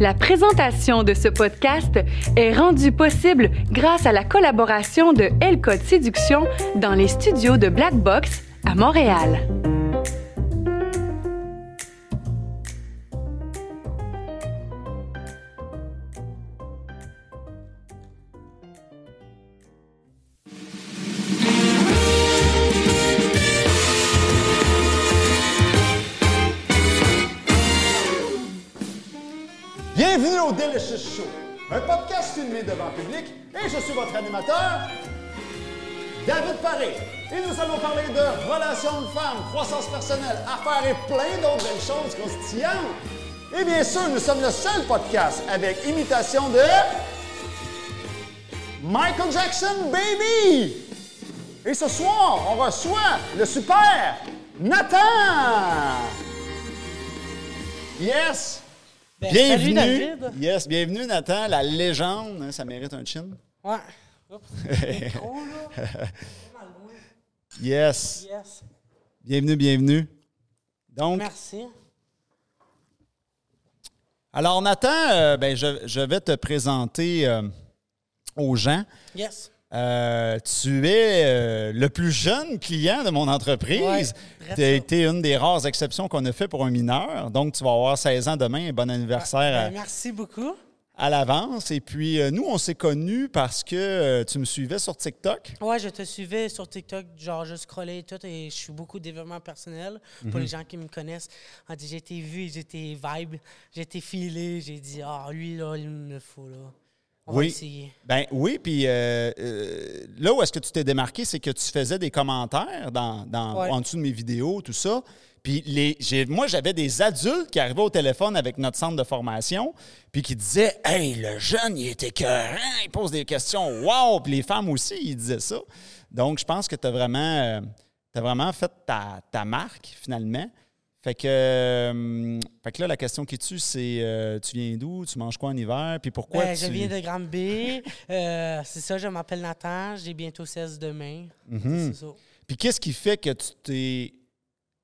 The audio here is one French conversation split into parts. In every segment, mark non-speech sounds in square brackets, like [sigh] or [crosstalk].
La présentation de ce podcast est rendue possible grâce à la collaboration de L Séduction dans les studios de Black Box à Montréal. Devant public et je suis votre animateur, David Paré. Et nous allons parler de relations de femmes, croissance personnelle, affaires et plein d'autres belles choses croustillantes. Et bien sûr, nous sommes le seul podcast avec imitation de Michael Jackson, baby! Et ce soir, on reçoit le super Nathan! Yes! Ben, bienvenue! Salut David. Yes, bienvenue Nathan, la légende. hein, ça mérite un chin. Ouais. Oups. Là. [laughs] Yes. Yes. Bienvenue, bienvenue. Donc, Merci. alors Nathan, euh, ben, je, je vais te présenter euh, aux gens. Yes. Euh, tu es euh, le plus jeune client de mon entreprise. Ouais, tu as été une des rares exceptions qu'on a fait pour un mineur. Donc, tu vas avoir 16 ans demain. Bon anniversaire Ben, merci beaucoup. à, l'avance. Et puis, euh, nous, on s'est connus parce que tu me suivais sur TikTok. Ouais, je te suivais sur TikTok, genre je scrollais et tout, et je suis beaucoup développement personnel. Pour les gens qui me connaissent, on dit j'ai été vu, j'ai été vibe, j'ai été filé, j'ai dit ah lui là il me le faut là. On va Oui. essayer. Ben oui, puis euh, euh, là où est-ce que tu t'es démarqué, c'est que tu faisais des commentaires dans, dans- Ouais. en dessous de mes vidéos, tout ça. Puis les, j'ai- moi, j'avais des adultes qui arrivaient au téléphone avec notre centre de formation, puis qui disaient Hey, le jeune, il était écœurant, il pose des questions, wow! Puis les femmes aussi, ils disaient ça. Donc, je pense que tu as vraiment, euh, t'as vraiment fait ta, ta marque, finalement. Fait que, euh, fait que là, la question qui tue, c'est euh, tu viens d'où, tu manges quoi en hiver, puis pourquoi Ben, tu... Je viens de Grande-Bay. [laughs] Euh, c'est ça, je m'appelle Nathan. J'ai bientôt 16 demain. Mhm. C'est ça. Puis qu'est-ce qui fait que tu t'es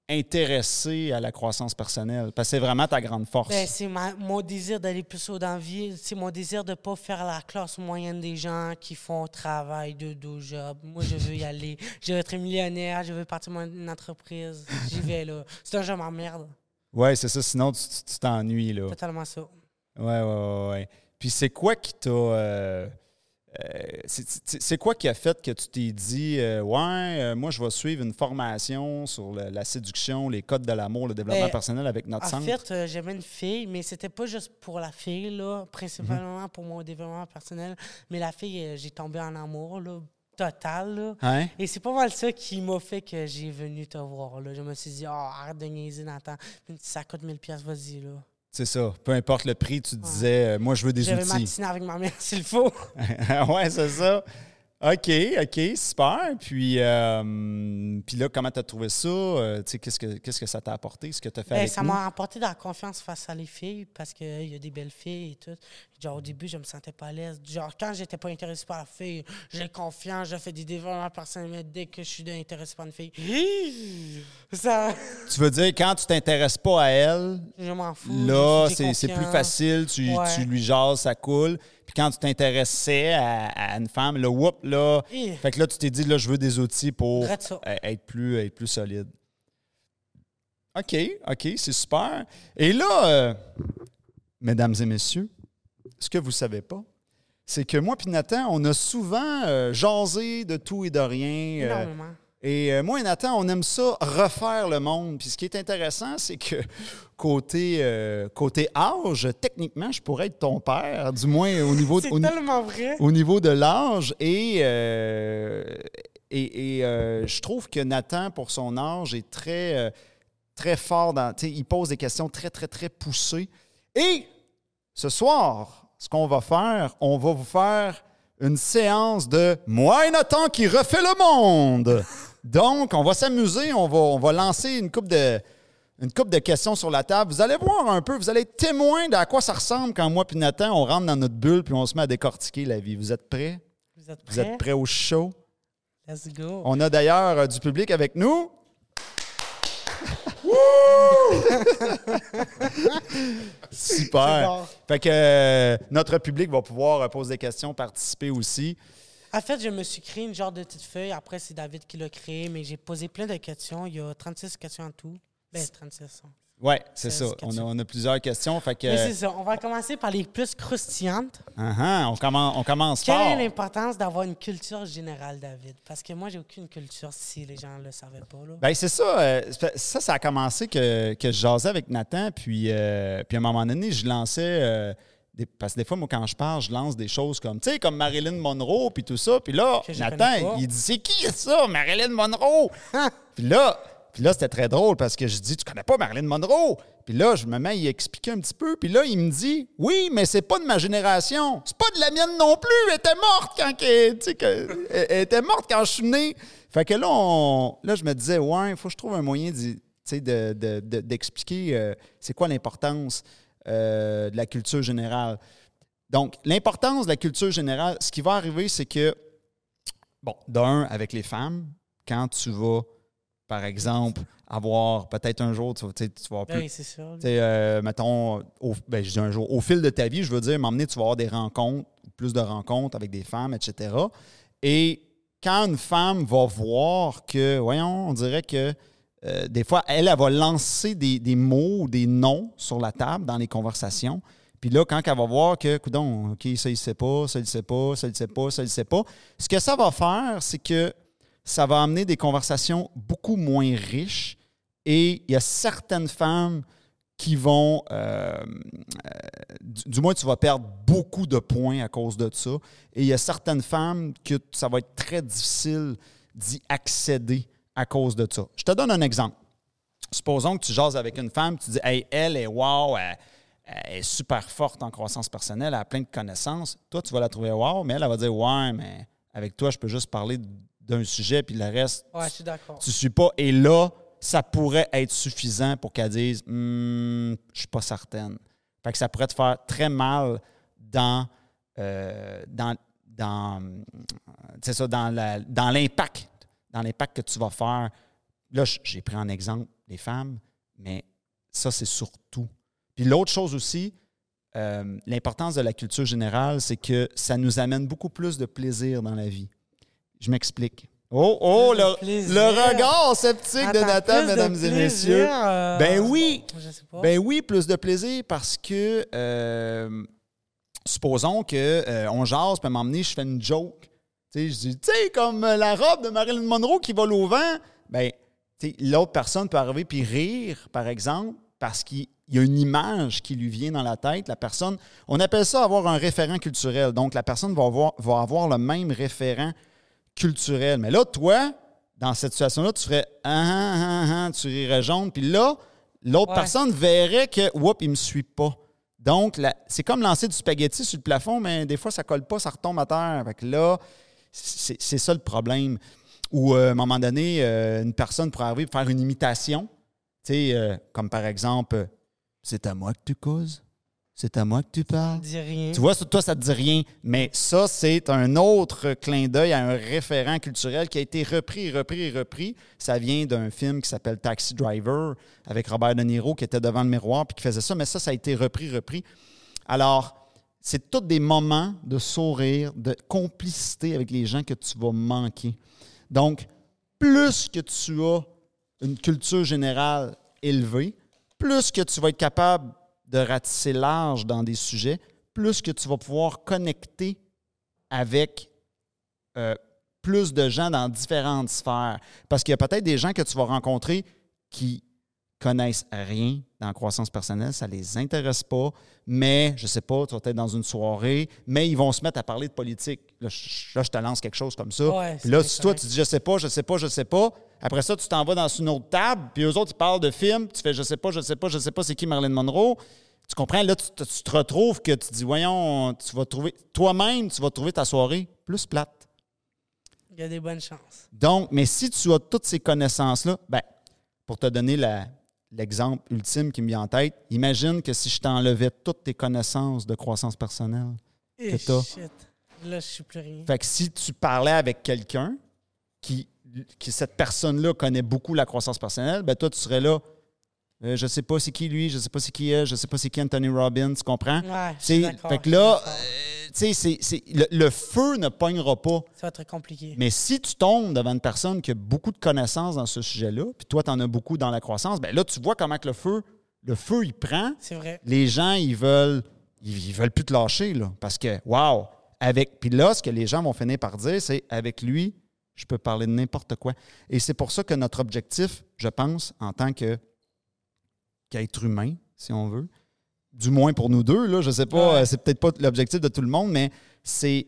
intéressé à la croissance personnelle? Parce que c'est vraiment ta grande force. Ben, c'est mon désir d'aller plus haut dans la vie. C'est mon désir de ne pas faire la classe moyenne des gens qui font travail de dos job. Moi, je veux y aller. Je veux être millionnaire. Je veux partir mon une entreprise. J'y vais, là. C'est un jeu m'emmerde. ouais, c'est ça. Sinon, tu t'ennuies, là. Totalement ça. Ouais, ouais, ouais, ouais. Puis c'est quoi qui t'a... euh, euh, c'est- quoi qui a fait que tu t'es dit, euh, ouais, euh, moi, je vais suivre une formation sur le- la séduction, les codes de l'amour, le développement Ben, personnel avec notre En centre? fait, j'aimais une fille, mais c'était pas juste pour la fille, là, principalement pour mon développement personnel. Mais la fille, j'ai tombé en amour, là, total, là. Hein? Et c'est pas mal ça qui m'a fait que j'ai venu te voir. Là. Je me suis dit, oh, arrête de niaiser, Nathan. Ça coûte 1000 pièces, vas-y. là. C'est ça. Peu importe le prix, tu disais, euh, moi, je veux des Je vais outils. avec ma mère [laughs] s'il faut. [laughs] ouais, c'est ça. OK, OK, super. Puis, euh, puis là, comment tu as trouvé ça? Euh, tu sais, qu'est-ce que, qu'est-ce que ça t'a apporté, ce que tu as fait Ben, avec ça m'a apporté de la confiance face à les filles parce qu'il y a des belles filles et tout. Genre, au début, je me sentais pas à l'aise. Genre, quand j'étais pas intéressé par la fille, j'ai confiance, je fais des développements personnels, mais dès que je suis intéressé par une fille, ça, Tu veux dire, quand tu t'intéresses pas à elle, je m'en fous. là, c'est, c'est plus facile, tu, Ouais. tu lui jases, ça coule. Puis quand tu t'intéressais à, à une femme, là, whoop, là, fait que là, tu t'es dit, là, je veux des outils pour euh, être plus, être plus solide. OK, OK, c'est super. Et là, euh, mesdames et messieurs, ce que vous ne savez pas, c'est que moi et Nathan, on a souvent euh, jasé de tout et de rien. euh. Et euh, moi et Nathan, on aime ça refaire le monde. Puis ce qui est intéressant, c'est que [laughs] côté, euh, côté âge, techniquement, je pourrais être ton père, du moins au niveau, C'est au, ni- tellement vrai. au niveau de l'âge. Et, euh, et, et, euh, je trouve que Nathan, pour son âge, est très, très fort. Dans, il pose des questions très, très, très poussées. Et ce soir, ce qu'on va faire, on va vous faire une séance de Moi et Nathan qui refait le monde. Donc, on va s'amuser, on va, on va lancer une coupe de. Une coupe de questions sur la table. Vous allez voir un peu, vous allez être témoin de à quoi ça ressemble quand moi et Nathan, on rentre dans notre bulle puis on se met à décortiquer la vie. Vous êtes prêts? Vous êtes Vous prêts? êtes prêts? au show? Let's go. On a d'ailleurs euh, du public avec nous. [laughs] Super. bon. Fait que euh, notre public va pouvoir euh, poser des questions, participer aussi. En fait, je me suis créé une genre de petite feuille. Après, c'est David qui l'a créé, mais j'ai posé plein de questions. Il y a 36 questions en tout. Ben, 36. hein. Ouais, c'est C'est ça. On a, on a plusieurs questions. Fait que, Mais c'est ça. On va commencer par les plus croustillantes. uh-huh, on commence, on commence Quelle fort. est l'importance d'avoir une culture générale, David? Parce que moi, j'ai aucune culture si les gens ne le savaient pas. Là. Ben c'est ça. euh, ça, ça a commencé que, que je jasais avec Nathan, puis, euh, puis à un moment donné, je lançais. euh, des- parce que des fois, moi, quand je parle, je lance des choses comme, tu sais, comme Marilyn Monroe, puis tout ça. Puis là, Nathan, il dit, c'est qui ça, Marilyn Monroe? [laughs] puis là, puis là c'était très drôle parce que je dis, tu connais pas Marilyn Monroe? Puis là, je me mets à y expliquer un petit peu. Puis là, il me dit, oui, mais c'est pas de ma génération. C'est pas de la mienne non plus. Elle était morte quand, sais, que- elle, elle était morte quand je suis né. Fait que là, on- là je me disais, ouais, il faut que je trouve un moyen sais, de- de- de- d'expliquer euh, c'est quoi l'importance euh, de la culture générale. Donc, l'importance de la culture générale, ce qui va arriver, c'est que, bon, d'un, avec les femmes, quand tu vas, par exemple, avoir peut-être un jour, tu vas, tu vas avoir plus Oui, c'est ça. tu sais, euh, mettons, au, ben, je dis un jour, au fil de ta vie, je veux dire, m'emmener, tu vas avoir des rencontres, plus de rencontres avec des femmes, etc. Et quand une femme va voir que, voyons, on dirait que euh, des fois, elle, elle va lancer des, mots ou des noms sur la table dans les conversations. Puis là, quand elle va voir que, coudon, OK, ça, il sait pas, ça, il sait pas, ça, il sait pas, ça, il sait pas, ce que ça va faire, c'est que ça va amener des conversations beaucoup moins riches. Et il y a certaines femmes qui vont, euh, euh, du moins, tu vas perdre beaucoup de points à cause de ça. Et il y a certaines femmes que ça va être très difficile d'y accéder à cause de ça. Je te donne un exemple. Supposons que tu jases avec une femme, tu dis, hey, elle est wow, elle, elle est super forte en croissance personnelle, elle a plein de connaissances. Toi, tu vas la trouver wow, mais elle, elle va dire, ouais, mais avec toi, je peux juste parler d'un sujet, puis le reste, Ouais, je suis d'accord. tu suis pas. Et là, ça pourrait être suffisant pour qu'elle dise Hum, Je suis pas certaine. Fait que ça pourrait te faire très mal dans, euh, dans, dans, euh, ça, dans l'impact, dans l'impact que tu vas faire. Là, j'ai pris en exemple les femmes, mais ça, c'est surtout. Puis l'autre chose aussi, euh, l'importance de la culture générale, c'est que ça nous amène beaucoup plus de plaisir dans la vie. Je m'explique. Oh, oh, le, regard sceptique de Nathan, de mesdames et messieurs. euh, Ben oui. Je sais pas. Ben oui, plus de plaisir parce que euh, supposons que on jase, puis donné, je fais une joke. Tu sais, je dis, tu sais, comme euh, la robe de Marilyn Monroe qui vole au vent. Ben, tu sais, l'autre personne peut arriver puis rire, par exemple, parce qu'il y a une image qui lui vient dans la tête. La personne, on appelle ça avoir un référent culturel. Donc, la personne va avoir, va avoir le même référent culturel. Mais là, toi, dans cette situation-là, tu ferais ah, ah, ah, ah, tu rirais jaune. Puis là, l'autre Ouais. personne verrait que, oups, il me suit pas. Donc, c'est comme lancer du spaghetti sur le plafond, mais des fois, ça colle pas, ça retombe à terre. Fait que là, c'est ça le problème. Ou euh, à un moment donné, euh, une personne pourrait arriver faire une imitation. Tu sais, euh, comme par exemple, c'est à moi que tu causes, c'est à moi que tu parles. Dis rien. Tu vois, ça, toi, ça te dit rien. Mais ça, c'est un autre clin d'œil à un référent culturel qui a été repris, repris, repris. Ça vient d'un film qui s'appelle Taxi Driver avec Robert De Niro qui était devant le miroir puis qui faisait ça. Mais ça, ça a été repris, repris. Alors, c'est tous des moments de sourire, de complicité avec les gens que tu vas manquer. Donc, plus que tu as une culture générale élevée, plus que tu vas être capable de ratisser large dans des sujets, plus que tu vas pouvoir connecter avec euh, plus de gens dans différentes sphères. Parce qu'il y a peut-être des gens que tu vas rencontrer qui connaissent rien dans la croissance personnelle, ça les intéresse pas, mais je sais pas, tu vas être dans une soirée, mais ils vont se mettre à parler de politique. Là, je, là, je te lance quelque chose comme ça. Ouais, Puis là, si toi, tu dis je sais pas, je sais pas, je sais pas, après ça, tu t'en vas dans une autre table, puis eux autres, ils parlent de films, tu fais je sais pas, je sais pas, je sais pas, c'est qui Marilyn Monroe? Tu comprends? Là, tu, te- tu te retrouves que tu dis, voyons, tu vas trouver, toi-même, tu vas trouver ta soirée plus plate. Il y a des bonnes chances. Donc, mais si tu as toutes ces connaissances-là, ben, pour te donner la- l'exemple ultime qui me vient en tête, imagine que si je t'enlevais toutes tes connaissances de croissance personnelle. Eh, t'as. shit. Là, je suis plus rien. Fait que si tu parlais avec quelqu'un qui, qui cette personne-là connaît beaucoup la croissance personnelle, ben toi, tu serais là. Euh, je sais pas c'est qui lui, je sais pas c'est qui elle, je sais pas c'est qui Anthony Robbins, tu comprends? Ouais, fait que là, tu sais, c'est- c'est- le, le feu ne pognera pas. Ça va être compliqué. Mais si tu tombes devant une personne qui a beaucoup de connaissances dans ce sujet-là, puis toi, tu en as beaucoup dans la croissance, ben là, tu vois comment que le feu, le feu, il prend. C'est vrai. Les gens, ils veulent, ils, ils veulent plus te lâcher, là, parce que, wow, avec. Puis là, ce que les gens vont finir par dire, c'est avec lui, je peux parler de n'importe quoi. Et c'est pour ça que notre objectif, je pense, en tant que qu'être humain, si on veut, du moins pour nous deux, là, je sais pas, Ouais. euh, c'est peut-être pas l'objectif de tout le monde, mais c'est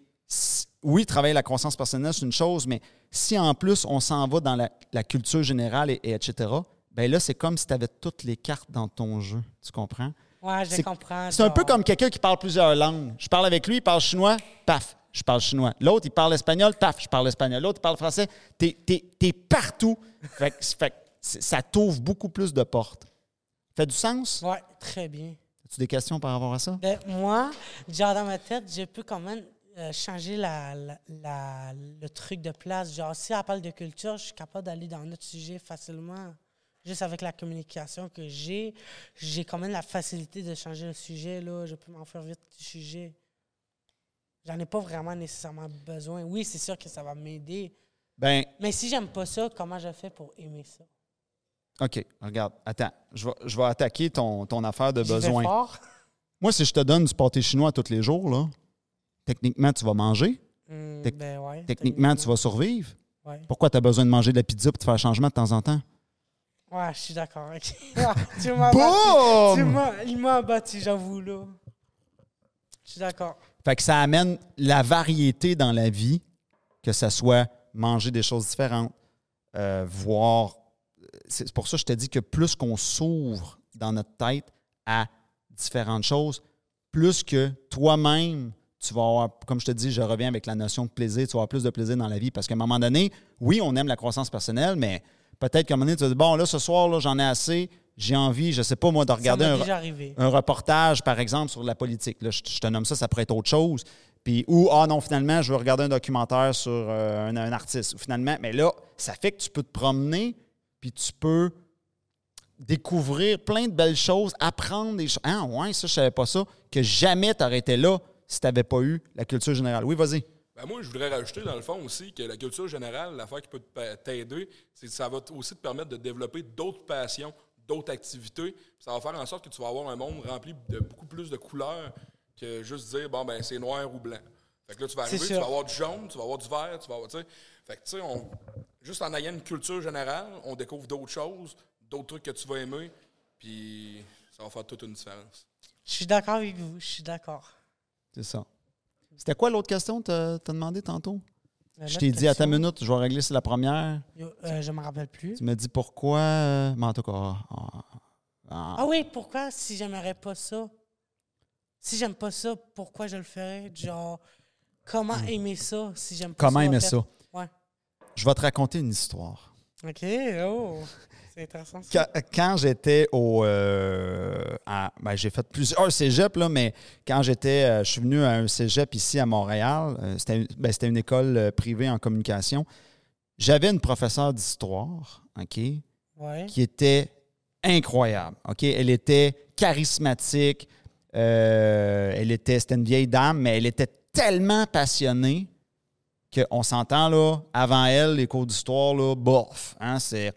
oui, travailler la croissance personnelle, c'est une chose, mais si en plus on s'en va dans la, la culture générale et, et etc., ben là, c'est comme si tu avais toutes les cartes dans ton jeu. Tu comprends? Ouais, je comprends. C'est un peu comme quelqu'un qui parle plusieurs langues. Je parle avec lui, il parle chinois, paf, je parle chinois. L'autre, il parle espagnol, paf, je parle espagnol. L'autre, il parle français. T'es es, partout. Fait que, fait ça t'ouvre beaucoup plus de portes. Fait du sens? Ouais, très bien. As-tu des questions par rapport à ça? Ben, moi, genre dans ma tête, je peux quand même euh, changer la, la- la- le truc de place. Genre, si elle parle de culture, je suis capable d'aller dans un autre sujet facilement. Juste avec la communication que j'ai, j'ai quand même la facilité de changer le sujet. Là. Je peux m'en faire vite du sujet. J'en ai pas vraiment nécessairement besoin. Oui, c'est sûr que ça va m'aider. Ben, Mais si j'aime pas ça, comment je fais pour aimer ça? OK, regarde, attends. Je vais, je vais attaquer ton, ton affaire de besoin. fort. Moi, si je te donne du pâté chinois tous les jours, là, techniquement, tu vas manger. Hmm, ben ouais, Techniquement, tu vas survivre. Ouais. Pourquoi tu as besoin de manger de la pizza pour te faire un changement de temps en temps? Ouais, je suis d'accord. [laughs] tu m'as battu. Il m'a battu, j'avoue, là. Je suis d'accord. Fait que ça amène la variété dans la vie, que ce soit manger des choses différentes, euh, voir. C'est pour ça que je te dis que plus qu'on s'ouvre dans notre tête à différentes choses, plus que toi-même, tu vas avoir, comme je te dis, je reviens avec la notion de plaisir, tu vas avoir plus de plaisir dans la vie. Parce qu'à un moment donné, oui, on aime la croissance personnelle, mais peut-être qu'à un moment donné, tu vas dire, bon, là, ce soir, là, j'en ai assez, j'ai envie, je sais pas, moi, de regarder un, reportage, par exemple, sur la politique. Là, je, je te nomme ça, ça pourrait être autre chose. Puis, ou, ah non, finalement, je veux regarder un documentaire sur euh, un, un artiste. Ou finalement, mais là, ça fait que tu peux te promener, puis tu peux découvrir plein de belles choses, apprendre des choses. Ah, ouais, ça, je savais pas ça, que jamais tu aurais été là si tu n'avais pas eu la culture générale. Oui, vas-y. Ben moi, je voudrais rajouter, dans le fond, aussi, que la culture générale, l'affaire qui peut t'aider, c'est que ça va aussi te permettre de développer d'autres passions, d'autres activités. Ça va faire en sorte que tu vas avoir un monde rempli de beaucoup plus de couleurs que juste dire, bon, ben c'est noir ou blanc. Fait que là, tu vas arriver, tu vas avoir du jaune, tu vas avoir du vert, tu vas avoir, tu sais. Fait que, tu sais, on- juste en ayant une culture générale, on découvre d'autres choses, d'autres trucs que tu vas aimer, puis ça va faire toute une différence. Je suis d'accord avec vous, je suis d'accord. C'est ça. C'était quoi l'autre question que tu as demandé tantôt? Euh, Je t'ai dit à ta minute, je vais régler c'est la première. yo, euh, je me rappelle plus. Tu m'as dit pourquoi. euh, mais en tout cas. ah, ah, Ah oui, pourquoi si j'aimerais pas ça? Si j'aime pas ça, pourquoi je le ferais? Genre, comment aimer ça si j'aime pas Hmm. Comment ça? en aimer fait? ça? Je vais te raconter une histoire. OK, oh, c'est intéressant. ça. Quand, quand j'étais au. euh, ben, j'ai fait plusieurs cégeps, là, mais quand j'étais. euh, je suis venu à un cégep ici à Montréal. euh, c'était, une- ben, une école privée en communication. J'avais une professeure d'histoire, OK, Ouais. qui était incroyable. OK? Elle était charismatique. elle était, c'était une vieille dame, mais elle était tellement passionnée qu'on s'entend, là, avant elle, les cours d'histoire, là, bof. Hein, c'est,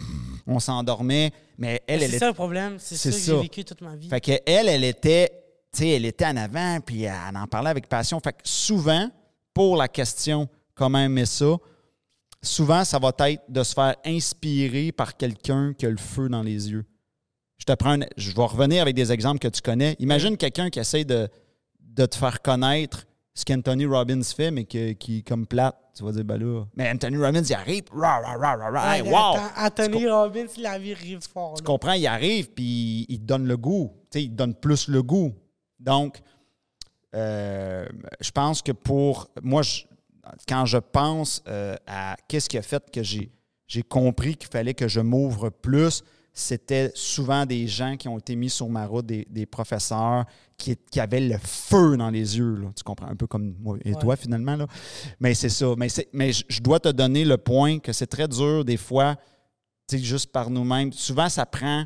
on s'endormait. Mais elle, c'est elle ça le problème, c'est C'est ça que j'ai vécu toute ma vie. fait que elle, elle était, tu sais, elle était en avant, puis elle en parlait avec passion. Fait que souvent, pour la question comment aimer ça, souvent, ça va être de se faire inspirer par quelqu'un qui a le feu dans les yeux. Je te prends, un- je vais revenir avec des exemples que tu connais. Imagine quelqu'un qui essaie de, de te faire connaître ce qu'Anthony Robbins fait, mais que- qui est comme plate. Tu vas dire, ben là. Mais Anthony Robbins, il arrive, rah, rah, rah, hey, wow! Anthony Robbins, la vie rive fort. Tu comprends, il arrive, puis il te donne le goût. Tu sais, il te donne plus le goût. Donc, euh, je pense que pour. Moi, je- quand je pense euh, à qu'est-ce qui a fait que j'ai compris qu'il fallait que je m'ouvre plus, c'était souvent des gens qui ont été mis sur ma route, des, des professeurs qui, qui avaient le feu dans les yeux. là. Tu comprends? Un peu comme moi et Ouais. toi, finalement. Là. Mais c'est ça. Mais, c'est, mais je, dois te donner le point que c'est très dur, des fois, juste par nous-mêmes. Souvent, ça prend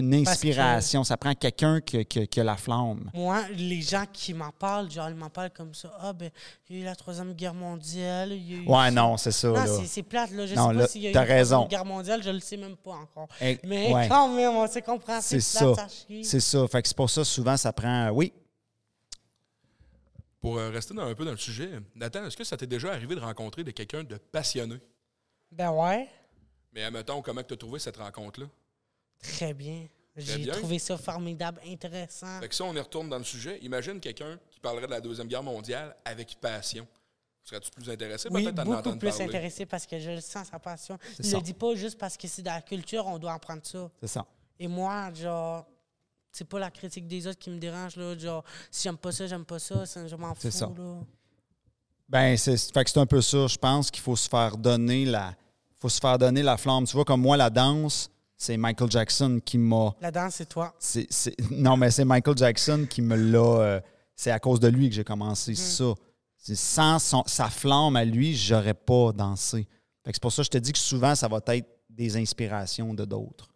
une que- inspiration, ça prend quelqu'un qui, qui- qui a la flamme. Moi, les gens qui m'en parlent, genre, ils m'en parlent comme ça. Ah, ben, il y a eu la Troisième Guerre mondiale. il y a eu Ouais, ça. non, c'est ça. Non, là. c'est- c'est plate, là. Je Non, sais là, pas s'il y a eu t'as la Troisième raison. Guerre mondiale, je le sais même pas encore. Eh, Mais ouais. quand même, on se comprend. C'est C'est ça. plate, ça chie. C'est ça. Fait que c'est pour ça, souvent, ça prend. Oui. Pour euh, rester dans- un peu dans le sujet, Nathan, est-ce que ça t'est déjà arrivé de rencontrer de quelqu'un de passionné? Ben ouais, Mais admettons, comment tu as trouvé cette rencontre-là? Très bien. J'ai trouvé ça formidable, intéressant. Fait que si on y retourne dans le sujet, imagine quelqu'un qui parlerait de la Deuxième Guerre mondiale avec passion. Serais-tu plus intéressé? Oui, peut-être à en entendre plus parler? intéressé parce que je le sens, sa passion. Ça. ne le dit pas juste parce que c'est dans la culture, on doit apprendre ça. C'est ça. Et moi, genre, c'est pas la critique des autres qui me dérange, là. Genre, si j'aime pas ça, j'aime pas ça, ça, je m'en fous, C'est ça. là. Ben, c'est fait que c'est un peu ça. Je pense qu'il faut se faire donner la. faut se faire donner la flamme. Tu vois, comme moi, la danse, c'est Michael Jackson qui m'a. La danse, c'est toi. Non, mais c'est Michael Jackson qui me l'a. euh, c'est à cause de lui que j'ai Hmm. commencé ça. C'est sans son- sa flamme à lui, j'aurais pas dansé. C'est pour ça que je te dis que souvent, ça va être des inspirations de d'autres.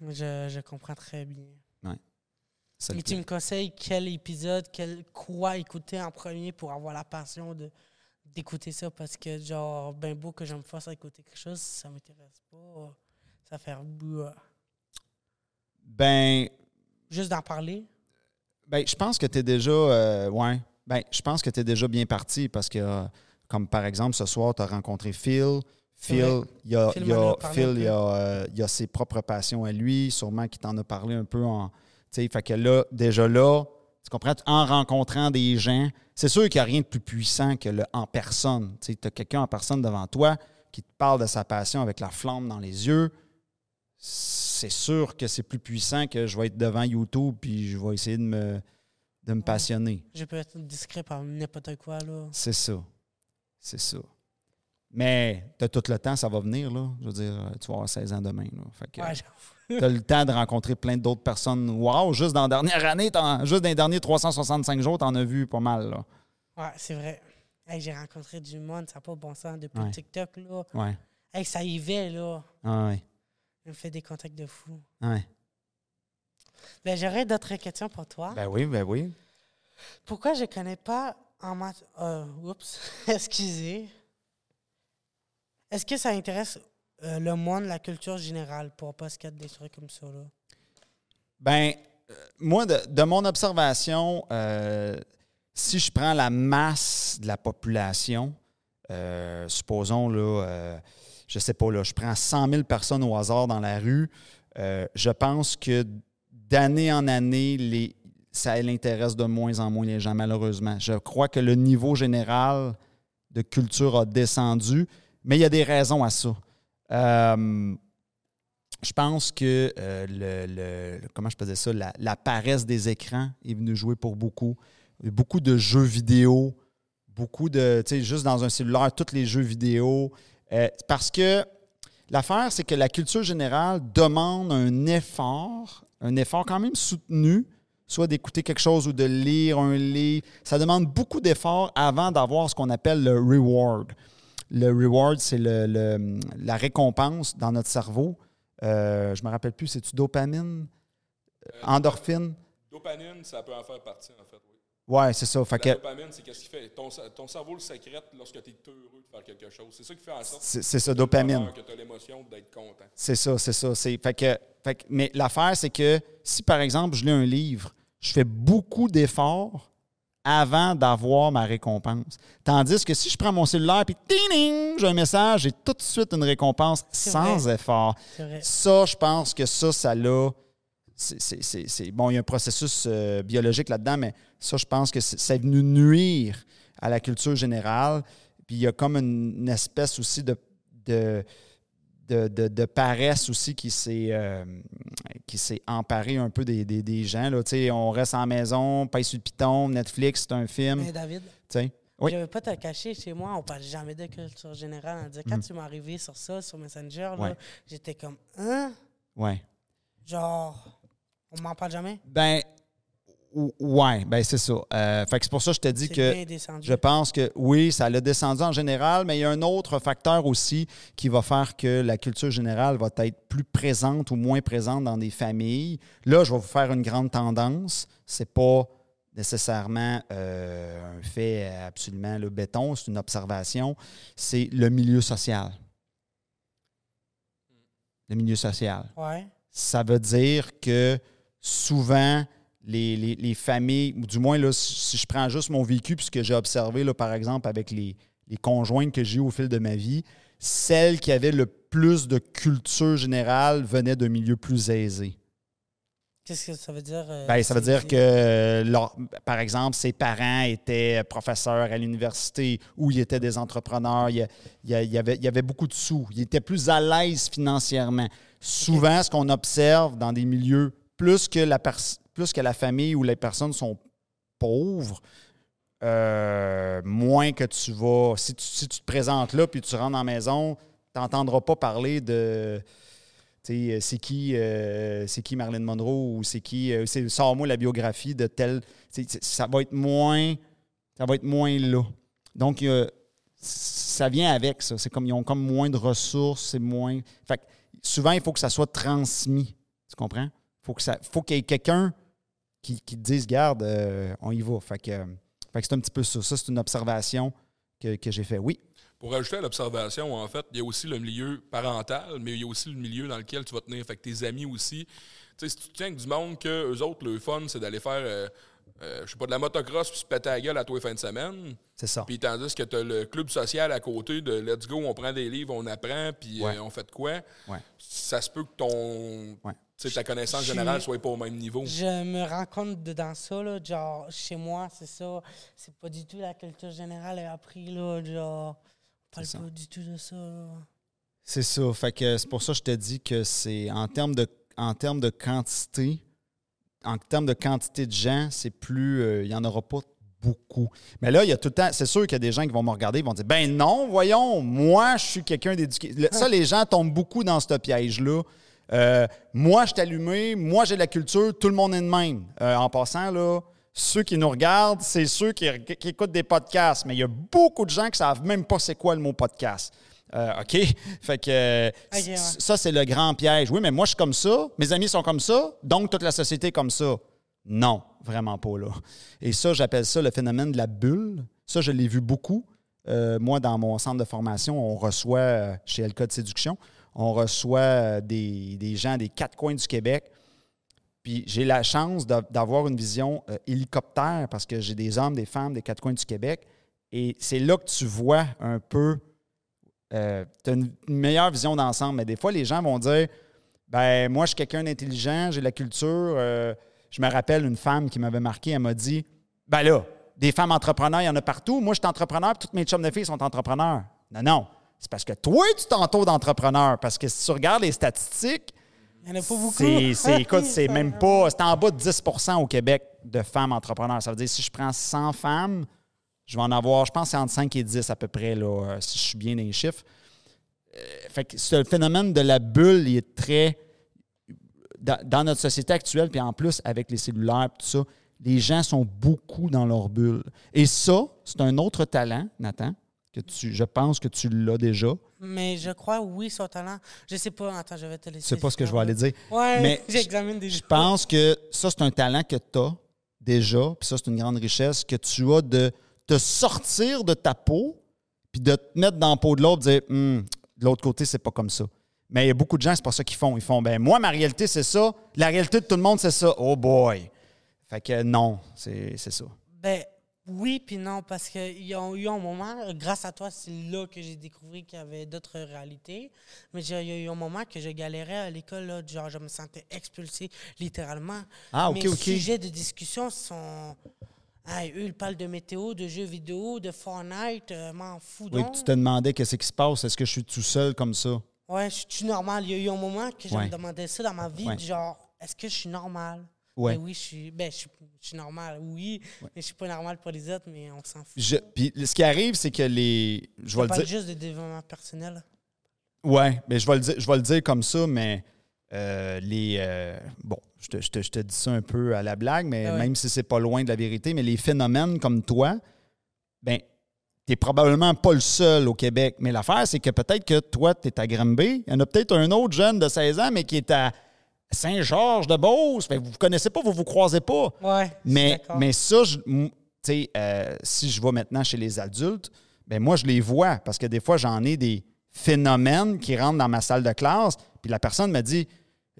Je, je comprends très bien. Le Et tu me conseilles quel épisode, quel, quoi écouter en premier pour avoir la passion de d'écouter ça? Parce que genre ben beau que je me fasse à écouter quelque chose ça m'intéresse pas ça fait bouh. Ben, juste d'en parler? Ben, je pense que tu es déjà. euh, ouais. Ben, je pense que tu es déjà bien parti parce que, euh, comme par exemple, ce soir, tu as rencontré Phil. Phil, il a, Phil y Phil, il euh, il ses propres passions à lui, sûrement qu'il t'en a parlé un peu en. Tu sais, fait que là, déjà là, tu comprends, en rencontrant des gens, c'est sûr qu'il n'y a rien de plus puissant que le en personne. Tu as quelqu'un en personne devant toi qui te parle de sa passion avec la flamme dans les yeux. C'est sûr que c'est plus puissant que je vais être devant YouTube puis je vais essayer de me, de me passionner. je peux être discret par n'importe quoi là C'est ça. C'est ça. Mais tu as tout le temps, ça va venir, là. Je veux dire, tu vas avoir 16 ans demain. Là. Fait que ouais, j'avoue. [laughs] tu as le temps de rencontrer plein d'autres personnes. Wow, juste dans la dernière année, juste dans les derniers 365 jours, tu en as vu pas mal. Là. ouais c'est vrai Hey, j'ai rencontré du monde ça n'a pas bon sens depuis Ouais. TikTok là Ouais. hey, ça y va là Ah ouais. On fait des contacts de fou ouais. ben j'aurais d'autres questions pour toi Ben oui, ben oui. Pourquoi je connais pas en maths. Euh, oups, [laughs] excusez. Est-ce que ça intéresse euh, le monde, la culture générale, pour pas se des trucs comme ça? Là? Ben, euh, moi, de, de mon observation, euh, si je prends la masse de la population, euh, supposons, là, euh, je sais pas, là, je prends 100 000 personnes au hasard dans la rue, euh, je pense que d'année en année, les, ça l'intéresse de moins en moins les gens, malheureusement. Je crois que le niveau général de culture a descendu, mais il y a des raisons à ça. Euh, je pense que euh, le, comment je ça, la, paresse des écrans est venue jouer pour beaucoup. Beaucoup de jeux vidéo, beaucoup de, tu sais, juste dans un cellulaire, tous les jeux vidéo. Euh, parce que l'affaire, c'est que la culture générale demande un effort, un effort quand même soutenu, soit d'écouter quelque chose ou de lire un livre. Ça demande beaucoup d'efforts avant d'avoir ce qu'on appelle le reward. Le reward, c'est le- la récompense dans notre cerveau. Euh, je me rappelle plus, c'est-tu dopamine? Euh, Endorphine? Dopamine, ça peut en faire partie, en fait. Ouais, c'est ça. Fait La que dopamine, c'est qu'est-ce qui fait? Ton, ton cerveau le sécrète lorsque tu es heureux de faire quelque chose. C'est ça qui fait en sorte c'est c'est ça, que dopamine. que tu as l'émotion d'être content. C'est ça, c'est ça. C'est, fait que, fait que- mais l'affaire, c'est que si, par exemple, je lis un livre, je fais beaucoup d'efforts avant d'avoir ma récompense. Tandis que si je prends mon cellulaire puis ting, j'ai un message, j'ai tout de suite une récompense C'est sans vrai. effort. C'est vrai. Ça, je pense que ça, ça l'a. C'est- bon, il y a un processus euh, biologique là-dedans, mais ça, je pense que c'est- venu nuire à la culture générale. Puis il y a comme une, une espèce aussi de, de, de, de- de paresse aussi qui s'est euh, qui s'est emparé un peu des, des, des gens. Là. On reste en maison, paye sur le piton, Netflix, c'est un film. Mais David. Oui. je ne vais pas te cacher, chez moi, on parle jamais de culture générale. Quand tu m'es arrivé sur ça, sur Messenger. Ouais. j'étais comme, hein? Ouais. Genre, on m'en parle jamais? Ben, Ou- Ouais, ben c'est ça. Euh, fait que c'est pour ça que je te dis que je pense que oui, ça l'a descendu en général, mais il y a un autre facteur aussi qui va faire que la culture générale va être plus présente ou moins présente dans des familles. Là, je vais vous faire une grande tendance. C'est pas nécessairement euh, un fait absolument le béton, c'est une observation. C'est le milieu social. Le milieu social Ouais. ça veut dire que souvent, les, les- les familles, ou du moins, là, si je prends juste mon vécu, puisque j'ai observé, là, par exemple, avec les, les conjointes que j'ai eu au fil de ma vie, celles qui avaient le plus de culture générale venaient d'un milieu plus aisé. Qu'est-ce que ça veut dire? euh, Ben, ça veut dire que, leur- par exemple, ses parents étaient professeurs à l'université ou ils étaient des entrepreneurs. Il y, a- il y a- il y avait, il y avait beaucoup de sous. Ils étaient plus à l'aise financièrement. Souvent, ce qu'on observe dans des milieux, plus que, la plus que la famille où les personnes sont pauvres, euh, moins que tu vas. Si tu, si tu te présentes là puis tu rentres dans la maison, tu n'entendras pas parler de. sais, c'est qui, euh, c'est qui Marilyn Monroe ou c'est qui. euh, Sors-moi la biographie de tel. Ça va être moins. Ça va être moins là. Donc, euh, ça vient avec ça. C'est comme ils ont comme moins de ressources, c'est moins. Fait que souvent, il faut que ça soit transmis. Tu comprends? Faut que ça, faut qu'il y ait quelqu'un qui, qui te dise, garde, euh, on y va. Fait que, euh, fait que c'est un petit peu ça. Ça, c'est une observation que, que j'ai fait. Oui. Pour ajouter à l'observation, en fait, il y a aussi le milieu parental, mais il y a aussi le milieu dans lequel tu vas tenir. Fait que tes amis aussi. Tu sais, si tu tiens avec du monde que eux autres, le fun, c'est d'aller faire, euh, euh, je sais pas, de la motocross puis se péter la gueule à tous les fins de semaine. C'est ça. Puis tandis que tu as le club social à côté de Let's go, on prend des livres, on apprend, puis Ouais. euh, on fait de quoi. Ouais. Ça se peut que ton, Ouais. Tu sais, ta connaissance Je- générale soit pas au même niveau. Je me rends compte de dans ça, là, genre, chez moi, c'est ça. C'est pas du tout la culture générale est appris, là, genre. On parle pas du tout de ça. là. C'est ça. Fait que c'est pour ça que je te dis que c'est en termes de en termes de quantité, en termes de quantité de gens, c'est plus. euh, Il n'y en aura pas beaucoup. Mais là, il y a tout le temps. C'est sûr qu'il y a des gens qui vont me regarder, ils vont dire Ben non, voyons, moi, je suis quelqu'un d'éduqué. Ça, [laughs] les gens tombent beaucoup dans ce piège-là. Euh, moi, je suis allumé, moi, j'ai la culture, tout le monde est de même. Euh, en passant, là, ceux qui nous regardent, c'est ceux qui, qui écoutent des podcasts, mais il y a beaucoup de gens qui ne savent même pas c'est quoi le mot podcast. Euh, OK? Fait que ouais. ça, c'est le grand piège. Oui, mais moi, je suis comme ça, mes amis sont comme ça, donc toute la société est comme ça. Non, vraiment pas là. Et ça, j'appelle ça le phénomène de la bulle. Ça, je l'ai vu beaucoup. Euh, moi, dans mon centre de formation, on reçoit, euh, chez LK de séduction, on reçoit euh, des, gens des quatre coins du Québec. Puis j'ai la chance d'a- d'avoir une vision euh, hélicoptère parce que j'ai des hommes, des femmes des quatre coins du Québec. Et c'est là que tu vois un peu. tu as une, meilleure vision d'ensemble. Mais des fois, les gens vont dire ben moi, je suis quelqu'un d'intelligent, j'ai la culture. euh, je me rappelle une femme qui m'avait marqué, elle m'a dit Ben là, des femmes entrepreneurs, il y en a partout. Moi, je suis entrepreneur, toutes mes chums de filles sont entrepreneurs. Non, non. C'est parce que toi, tu t'entoures d'entrepreneurs. Parce que si tu regardes les statistiques, Il n'y en a pas beaucoup. c'est, écoute, c'est même [laughs] pas. C'est en bas de 10% au Québec de femmes entrepreneurs. Ça veut dire si je prends 100 femmes, je vais en avoir, je pense, c'est entre 5 et 10 à peu près, là, euh, si je suis bien dans les chiffres. Euh, fait que ce phénomène de la bulle, il est très. Dans, dans notre société actuelle, puis en plus avec les cellulaires, tout ça, les gens sont beaucoup dans leur bulle. Et ça, c'est un autre talent, Nathan, que tu, je pense que tu l'as déjà. Mais je crois, oui, son talent. Je sais pas. Attends, je vais te laisser. C'est pas ce que je vais aller dire. Ouais, Mais [laughs] j'examine des Je pense que ça, c'est un talent que tu as déjà, puis ça, c'est une grande richesse que tu as de te sortir de ta peau, puis de te mettre dans la peau de l'autre, dire, Hum, de l'autre côté, c'est pas comme ça. Mais il y a beaucoup de gens, c'est pas ça qu'ils font. Ils font, ben moi, ma réalité, c'est ça. La réalité de tout le monde, c'est ça. Oh boy. Fait que non, c'est c'est ça. Ben, oui, puis non, parce qu'il y a eu un moment, grâce à toi, c'est là que j'ai découvert qu'il y avait d'autres réalités. Mais il y a eu un moment que je galérais à l'école, genre, je me sentais expulsé littéralement. Ah, ok, Mes ok. sujets de discussion sont. Ah, eux, ils parlent de météo, de jeux vidéo, de Fortnite, euh, m'en fous Oui, donc. tu te demandais qu'est-ce qui se passe. Est-ce que je suis tout seul comme ça? Ouais, je suis normal? Il y a eu un moment que je Ouais. me demandais ça dans ma vie, Ouais. genre, est-ce que je suis normal? Ouais. Ben oui, je suis, ben, je suis, je suis normal, oui, mais je suis pas normal pour les autres, mais on s'en fout. Je- puis ce qui arrive, c'est que les. Je vais le dire. juste de développement personnel. Ouais, mais je vais le dire, je vais le dire comme ça, mais euh, les. euh, bon, je te, je te- je te dis ça un peu à la blague, mais Ah ouais. même si c'est pas loin de la vérité, mais les phénomènes comme toi, ben, t'es probablement pas le seul au Québec. Mais l'affaire, c'est que peut-être que toi, tu es à Granby. Il y en a peut-être un autre jeune de 16 ans, mais qui est à Saint-Georges-de-Beauce. Fait que vous vous connaissez pas, vous vous croisez pas. Ouais. Mais, mais ça, je- euh, si je vais maintenant chez les adultes, ben moi, je les vois parce que des fois, j'en ai des phénomènes qui rentrent dans ma salle de classe, puis la personne me dit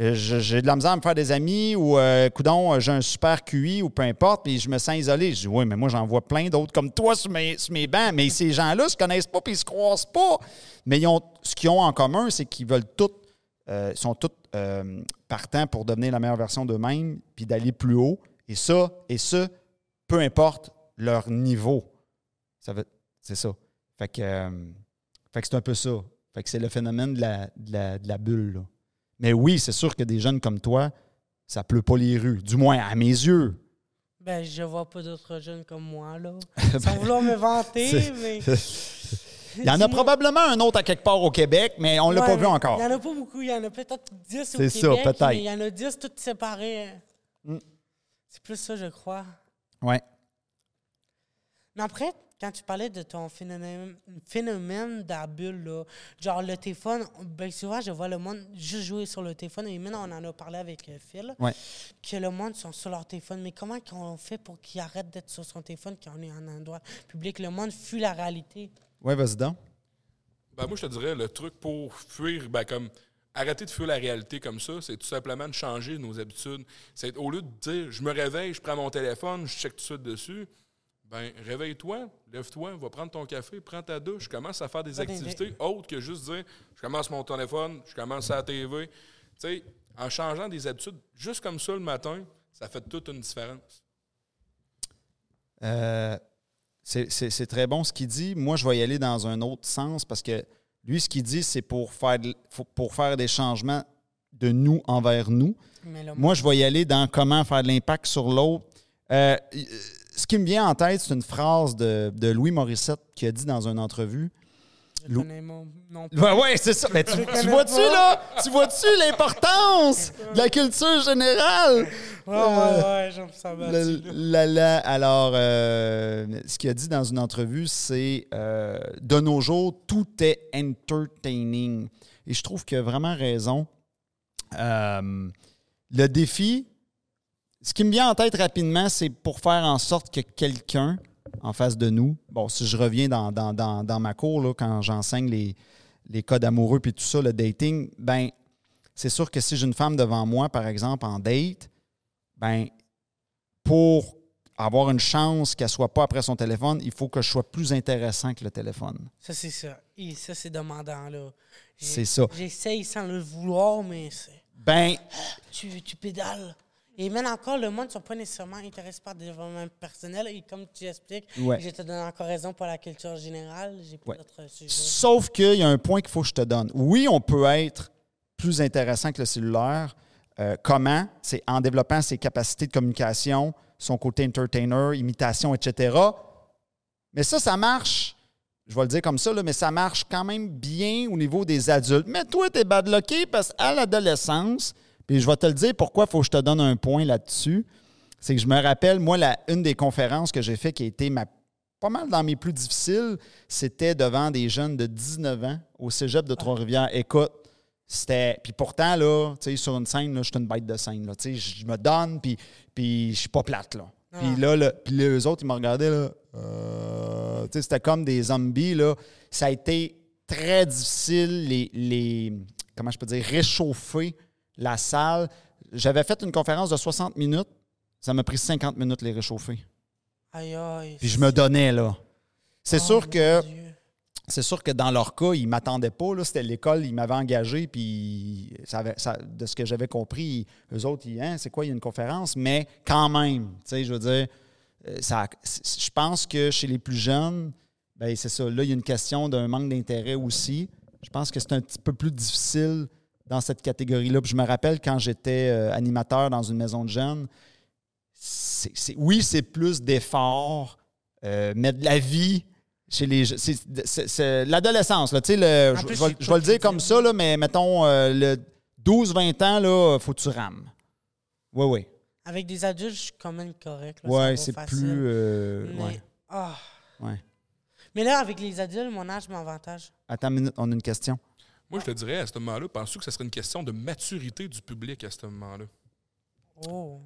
euh, j'ai de la misère à me faire des amis ou euh, coudon, j'ai un super QI ou peu importe, puis je me sens isolé. Je dis oui, mais moi, j'en vois plein d'autres comme toi sur mes, sur mes bancs, mais ces gens-là se connaissent pas puis ils se croisent pas. Mais ils ont, ce qu'ils ont en commun, c'est qu'ils veulent tous sont tous euh, partants pour devenir la meilleure version d'eux-mêmes puis d'aller plus haut. Et ça, et ça, peu importe leur niveau. Ça c'est ça. Fait que, euh, fait que c'est un peu ça. Fait que c'est le phénomène de la, de la, de la bulle. là. Mais oui, c'est sûr que des jeunes comme toi, ça pleut pas les rues. Du moins, à mes yeux. Ben, je vois pas d'autres jeunes comme moi, là. [laughs] Sans vouloir me vanter, mais. [laughs] Il y en a probablement un autre à quelque part au Québec, mais on l'a Ouais, pas vu encore. Il y en a pas beaucoup. Il y en a peut-être 10 au C'est ça, Québec. peut-être. Il y en a 10 toutes séparées. Mm. C'est plus ça, je crois. Ouais. Mais après, quand tu parlais de ton phénomène, phénomène la là, genre le téléphone, ben souvent, je vois le monde juste jouer sur le téléphone. Et maintenant, on en a parlé avec euh, Phil, Ouais. que le monde sont sur leur téléphone. Mais comment qu'on fait pour qu'ils arrêtent d'être sur son téléphone quand on est en endroit public? Le monde fuit la réalité. Ouais, vas-y donc. Ben, moi, je te dirais, le truc pour fuir, ben, comme arrêter de fuir la réalité comme ça, c'est tout simplement de changer nos habitudes. C'est au lieu de dire, je me réveille, je prends mon téléphone, je check tout de suite dessus, ben, réveille-toi, lève-toi, va prendre ton café, prends ta douche, commence à faire des activités autres que juste dire, je commence mon téléphone, je commence à la TV. Tu sais, en changeant des habitudes, juste comme ça le matin, ça fait toute une différence. Euh, c'est- très bon ce qu'il dit. Moi, je vais y aller dans un autre sens parce que lui, ce qu'il dit, c'est pour faire, pour faire des changements de nous envers nous. Moi, je vais y aller dans comment faire de l'impact sur l'autre. Euh, ce qui me vient en tête, c'est une phrase de, de Louis Morissette qui a dit dans une entrevue. Lou- nom. Ouais, c'est ça. Mais tu, vois-tu, là? Tu vois-tu l'importance de la culture générale? [laughs] Ouais, la- la- alors, euh, ce qu'il a dit dans une entrevue, c'est euh, de nos jours, tout est entertaining. Et je trouve qu'il a vraiment raison. Euh, le défi, ce qui me vient en tête rapidement, c'est pour faire en sorte que quelqu'un en face de nous, bon, si je reviens dans, dans, dans, dans ma cour, là, quand j'enseigne les, les codes amoureux puis tout ça, le dating, ben, c'est sûr que si j'ai une femme devant moi, par exemple, en date, ben, pour avoir une chance qu'elle soit pas après son téléphone, il faut que je sois plus intéressant que le téléphone. Ça, c'est ça. Et ça, c'est demandant, là. C'est ça. J'essaye sans le vouloir, mais c'est... Ben, Tu, tu pédales. Et même encore, le monde ne sont pas nécessairement intéressés par le développement personnel. Et comme tu expliques, Ouais. je te donne encore raison pour la culture générale. J'ai pas Ouais. d'autres sujets. sauf qu'il y a un point qu'il faut que je te donne. Oui, on peut être plus intéressant que le cellulaire. Euh, comment? C'est en développant ses capacités de communication, son côté entertainer, imitation, etc. Mais ça, ça marche. Je vais le dire comme ça, mais ça marche quand même bien au niveau des adultes. Mais toi, tu es badlocké parce qu'à l'adolescence, puis je vais te le dire pourquoi il faut que je te donne un point là-dessus. C'est que je me rappelle, moi, la, une des conférences que j'ai fait qui a été pas mal dans mes plus difficiles, c'était devant des jeunes de 19 ans au cégep de Trois-Rivières. Écoute, c'était. Puis pourtant, là, tu sais, sur une scène, là, je suis une bête de scène. Là, tu sais, je me donne, puis, puis je suis pas plate, là. Puis Ah. là, là, puis les autres, ils me regardaient, là. euh, tu sais, c'était comme des zombies, là. Ça a été très difficile, les, les. Comment je peux dire? Réchauffer la salle. J'avais fait une conférence de 60 minutes. Ça m'a pris 50 minutes les réchauffer. Aïe, aïe. Puis je me donnais, là. C'est Oh, sûr que Dieu. C'est sûr que dans leur cas, ils ne m'attendaient pas. C'était l'école, ils m'avaient engagé, puis de ce que j'avais compris, eux autres, ils, Hein, c'est quoi, il y a une conférence? Mais quand même, je veux dire, euh, ça, je pense que chez les plus jeunes, ben c'est ça. Là, il y a une question d'un manque d'intérêt aussi. Je pense que c'est un petit peu plus difficile dans cette catégorie-là. Je me rappelle quand j'étais euh, animateur dans une maison de jeunes, oui, c'est plus d'efforts, euh, mais de la vie chez les c'est- l'adolescence là tu sais le- je, plus, je vais, je sais je pas vais le dire comme ça là mais mettons euh, le 12-20 ans, là, faut que tu rames. Oui, oui. Avec des adultes, je suis quand même correct. là, Ouais, c'est plus. euh, Mais, ouais, ah. ouais. Mais là, avec les adultes, mon âge m'avantage. Attends une minute, on a une question. Moi, je te dirais, à ce moment-là, penses-tu que ce serait une question de maturité du public à ce moment-là? Oh.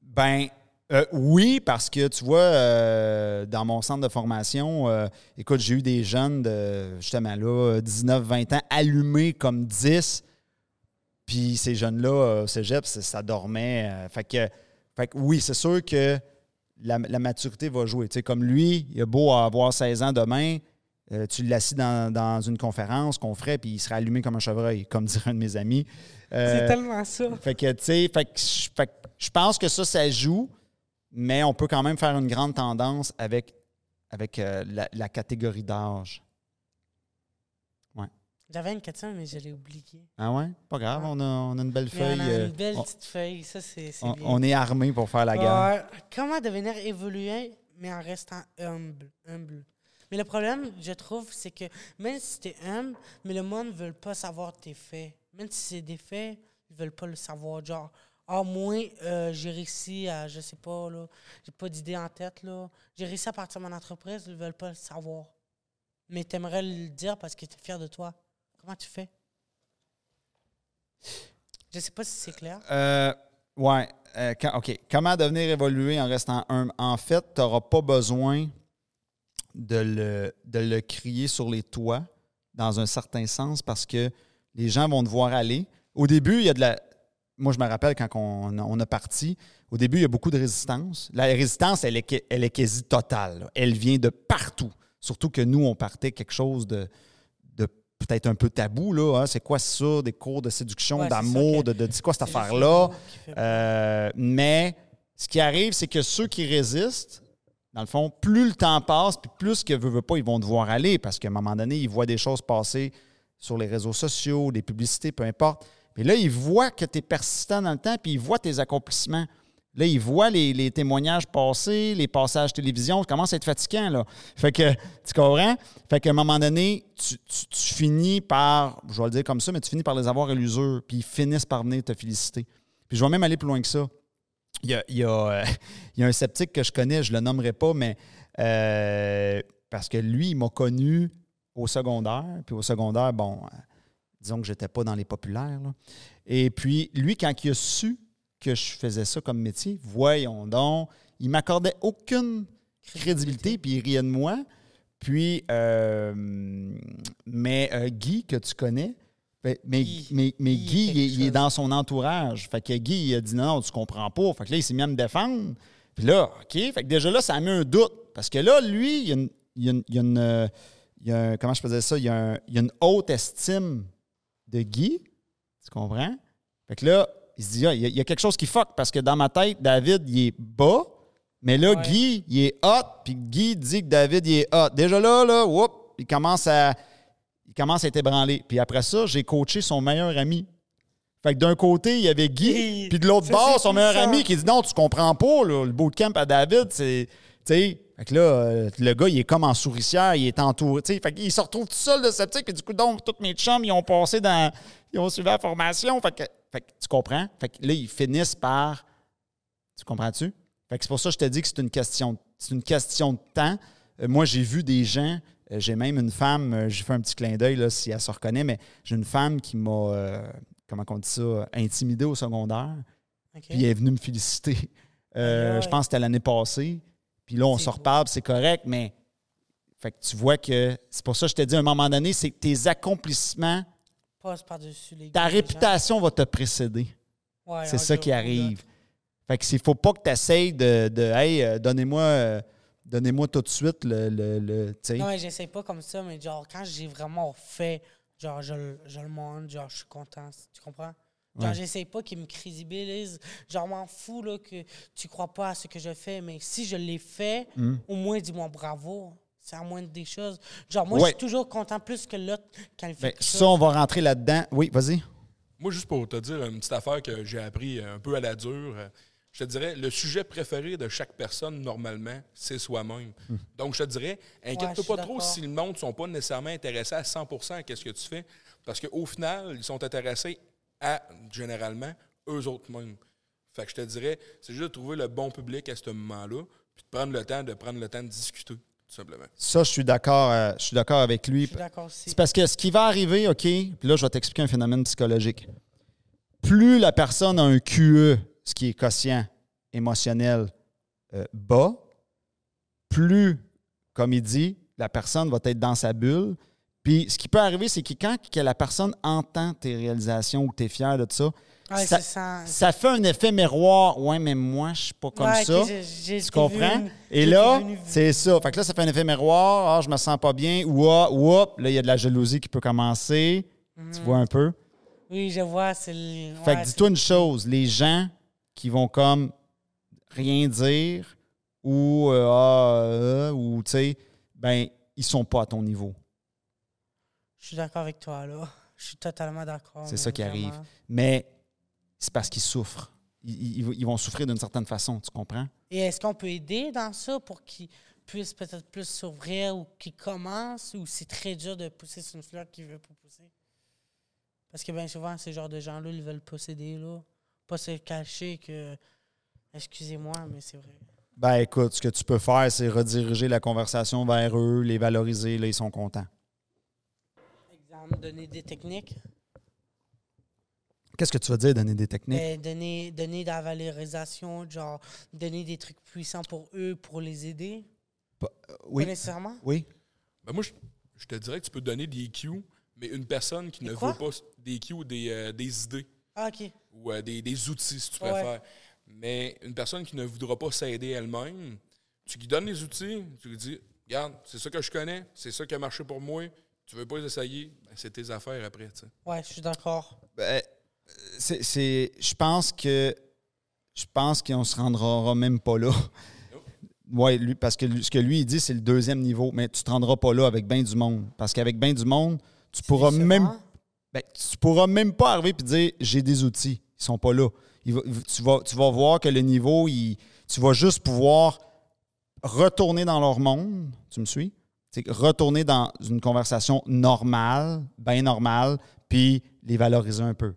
Ben, euh, oui, parce que tu vois, euh, dans mon centre de formation, euh, écoute, j'ai eu des jeunes de justement là, 19, 20 ans, allumés comme 10. Puis ces jeunes-là, au cégep, ça, dormait. fait, que, fait que oui, c'est sûr que la, la maturité va jouer. Tu sais, comme lui, il a beau avoir 16 ans demain, tu l'assis dans, dans une conférence qu'on ferait, puis il serait allumé comme un chevreuil, comme [laughs] dirait un de mes amis. C'est tellement ça. fait que, tu sais, fait que je- fait que je pense que ça, ça joue, mais on peut quand même faire une grande tendance avec, avec euh, la, la catégorie d'âge. J'avais une question, mais je l'ai oubliée. Ah ouais? Pas grave, on a, on a une belle Mais feuille. on a euh, une belle on, petite feuille. Ça, c'est on- bien. on est armé pour faire la guerre. Ouais. Comment devenir évolué, mais en restant humble, humble? Mais le problème, je trouve, c'est que même si tu es humble, mais le monde ne veut pas savoir tes faits. Même si c'est des faits, ils veulent pas le savoir. Genre, ah, moi, euh, j'ai réussi à, je sais pas, là, j'ai pas d'idée en tête, là. J'ai réussi à partir de mon entreprise, ils veulent pas le savoir. Mais tu aimerais le dire parce que tu es fier de toi. Comment tu fais? Je sais pas si c'est clair. Euh, ouais. euh, OK. Comment devenir évolué en restant humble? En fait, tu n'auras pas besoin de le, de le crier sur les toits, dans un certain sens, parce que les gens vont te voir aller. Au début, il y a de la. Moi, je me rappelle quand on, on a parti, au début, il y a beaucoup de résistance. La résistance, elle est, que- elle est quasi totale. là. Elle vient de partout. Surtout que nous, on partait quelque chose de, de peut-être un peu tabou. là. hein. C'est quoi ça? Des cours de séduction, Ouais, d'amour, de, de c'est quoi cette affaire-là? Euh, mais ce qui arrive, c'est que ceux qui résistent, dans le fond, plus le temps passe, puis plus que veut, veut pas, ils vont devoir aller parce qu'à un moment donné, ils voient des choses passer sur les réseaux sociaux, des publicités, peu importe. Puis là, ils voient que tu es persistant dans le temps, puis ils voient tes accomplissements. Là, ils voient les, témoignages passés, les passages télévision. Ça commence à être fatigant, là. Fait que, tu comprends? Fait qu'à un moment donné, tu finis par, je vais le dire comme ça, mais tu finis par les avoir à l'usure, puis ils finissent par venir te féliciter. Puis je vais même aller plus loin que ça. Il y a, il y a, euh, [laughs] il y a un sceptique que je connais, je ne le nommerai pas, mais euh, parce que lui, il m'a connu au secondaire. Puis au secondaire, bon, euh, disons que je n'étais pas dans les populaires. là. Et puis, lui, quand il a su que je faisais ça comme métier, voyons donc, il m'accordait aucune crédibilité, puis il riait de moi. Puis, euh, mais euh, Guy, que tu connais, fait- mais, Guy. mais, mais Guy, il, est- il dans son entourage. Fait que Guy, il a dit non, non, tu comprends pas. Fait que là, il s'est mis à me défendre. Puis là, OK. Fait que déjà là, ça a mis un doute. Parce que là, lui, il y a une. il y a une- il y a une, euh, il y a un- comment je faisais ça? Il y, a un- il y a une haute estime de Guy. Tu comprends? Fait que là, il se dit, ah, il y, a- il y a quelque chose qui fuck parce que dans ma tête, David, il est bas. Mais là, Ouais. Guy, il est hot. Puis Guy dit que David, il est hot. Déjà là, là, whoop, il commence à. Il commence à être ébranlé. Puis après ça, j'ai coaché son meilleur ami. Fait que d'un côté, il y avait Guy, puis de l'autre bord, son meilleur ami qui dit non, tu comprends pas, là, le bootcamp à David, c'est. Tu sais, fait que là, euh, le gars, il est comme en souricière, il est entouré. Tu sais, fait qu'il se retrouve tout seul de sceptique, puis du coup, donc, tous mes chums, ils ont passé dans. Ils ont suivi la formation. Fait que, fait que tu comprends? Fait que là, ils finissent par. Tu comprends-tu? Fait que c'est pour ça que je te dis que c'est une question, c'est une question de temps. Euh, moi, j'ai vu des gens, euh, j'ai même une femme, j'ai fait un petit clin d'œil là, si elle se reconnaît, mais j'ai une femme qui m'a, comment on dit ça, intimidé au secondaire. Puis elle est venue me féliciter. Je pense que c'était l'année passée. Puis là, on se reparle, c'est correct, mais fait que tu vois que c'est pour ça que je te dis à un moment donné, c'est que tes accomplissements, Passe par-dessus les ta réputation va te précéder. Ouais, C'est ça qui arrive. Fait que il faut pas que tu essayes de, de Hey, euh, donnez-moi euh, donnez-moi tout de suite le. le, le-. Non, mais j'essaie pas comme ça, mais genre, quand j'ai vraiment fait, genre, je, le- je le montre, genre, je suis content. Tu comprends? Genre, Ouais. j'essaie pas qu'ils me crédibilisent. Genre, m'en fous, là, que tu crois pas à ce que je fais, mais si je l'ai fait, Hmm. au moins, dis-moi bravo. C'est à moins des choses. Genre, moi, Ouais. je suis toujours content plus que l'autre quand il fait Ben, ça, chose. on va rentrer là-dedans. Oui, vas-y. Moi, juste pour te dire une petite affaire que j'ai appris un peu à la dure, euh, je te dirais, le sujet préféré de chaque personne, normalement, c'est soi-même. Donc, je te dirais, inquiète-toi pas trop si le monde ne sont pas nécessairement intéressés à 100% à ce que tu fais, parce qu'au final, ils sont intéressés à, généralement, eux autres mêmes. Fait que je te dirais, c'est juste de trouver le bon public à ce moment-là, puis de prendre le temps de prendre le temps de discuter, tout simplement. Ça, je suis d'accord euh, je suis d'accord avec lui. Je suis d'accord aussi. C'est parce que ce qui va arriver, OK, puis là, je vais t'expliquer un phénomène psychologique. Plus la personne a un QE, ce qui est quotient émotionnel, euh, bas, plus, comme il dit, la personne va être dans sa bulle. Puis ce qui peut arriver, c'est que quand que la personne entend tes réalisations ou que tu es fier de ça, Ouais, ça, ça. ça fait un effet miroir. Ouais, mais moi, je suis pas comme Ouais, ça. Tu comprends? Et là, c'est ça. Fait que là, ça fait un effet miroir. Ah, je me sens pas bien. Ou ah, là, il y a de la jalousie qui peut commencer. Tu vois un peu? Oui, je vois, le. Fait que dis-toi une chose, les gens qui vont comme rien dire ou euh, ah, euh, ou tu sais, ben ils sont pas à ton niveau. Je suis d'accord avec toi, là. Je suis totalement d'accord. C'est ça qui vraiment. arrive. Mais c'est parce qu'ils souffrent. Ils, ils- ils vont souffrir d'une certaine façon, tu comprends? Et est-ce qu'on peut aider dans ça pour qu'ils puissent peut-être plus s'ouvrir ou qu'ils commencent ou c'est très dur de pousser sur une fleur qui veut pas pousser? Parce que bien souvent, ces genres de gens-là, ils veulent posséder, là. Pas se cacher que. Excusez-moi, mais c'est vrai. Ben écoute, ce que tu peux faire, c'est rediriger la conversation vers eux, les valoriser, là, ils sont contents. Donner des techniques. Qu'est-ce que tu veux dire, donner des techniques? Ben, donner, donner de la valorisation, genre donner des trucs puissants pour eux, pour les aider. oui. Pas nécessairement. Oui. Ben moi, je, je te dirais que tu peux donner des cues, mais une personne qui Des ne quoi? veut pas des cues, des, euh, des idées Ah, OK. ou euh, des, des outils, si tu Ouais. préfères. Mais une personne qui ne voudra pas s'aider elle-même, tu lui donnes les outils, tu lui dis Regarde, c'est ça que je connais, c'est ça qui a marché pour moi, tu veux pas les essayer, ben, c'est tes affaires après. tu sais. Ouais, je suis d'accord. Ben, c'est, c'est- je pense que je pense qu'on se rendra même pas là. Oui, lui, parce que lui- ce que lui il dit, c'est le deuxième niveau, mais tu te rendras pas là avec bien du monde. Parce qu'avec bien du monde, tu pourras même ben, tu pourras même pas arriver et dire j'ai des outils. Ils sont pas là. Il va- tu, vas, tu vas voir que le niveau, il- tu vas juste pouvoir retourner dans leur monde. Tu me suis? C'est retourner dans une conversation normale, bien normale, puis les valoriser un peu.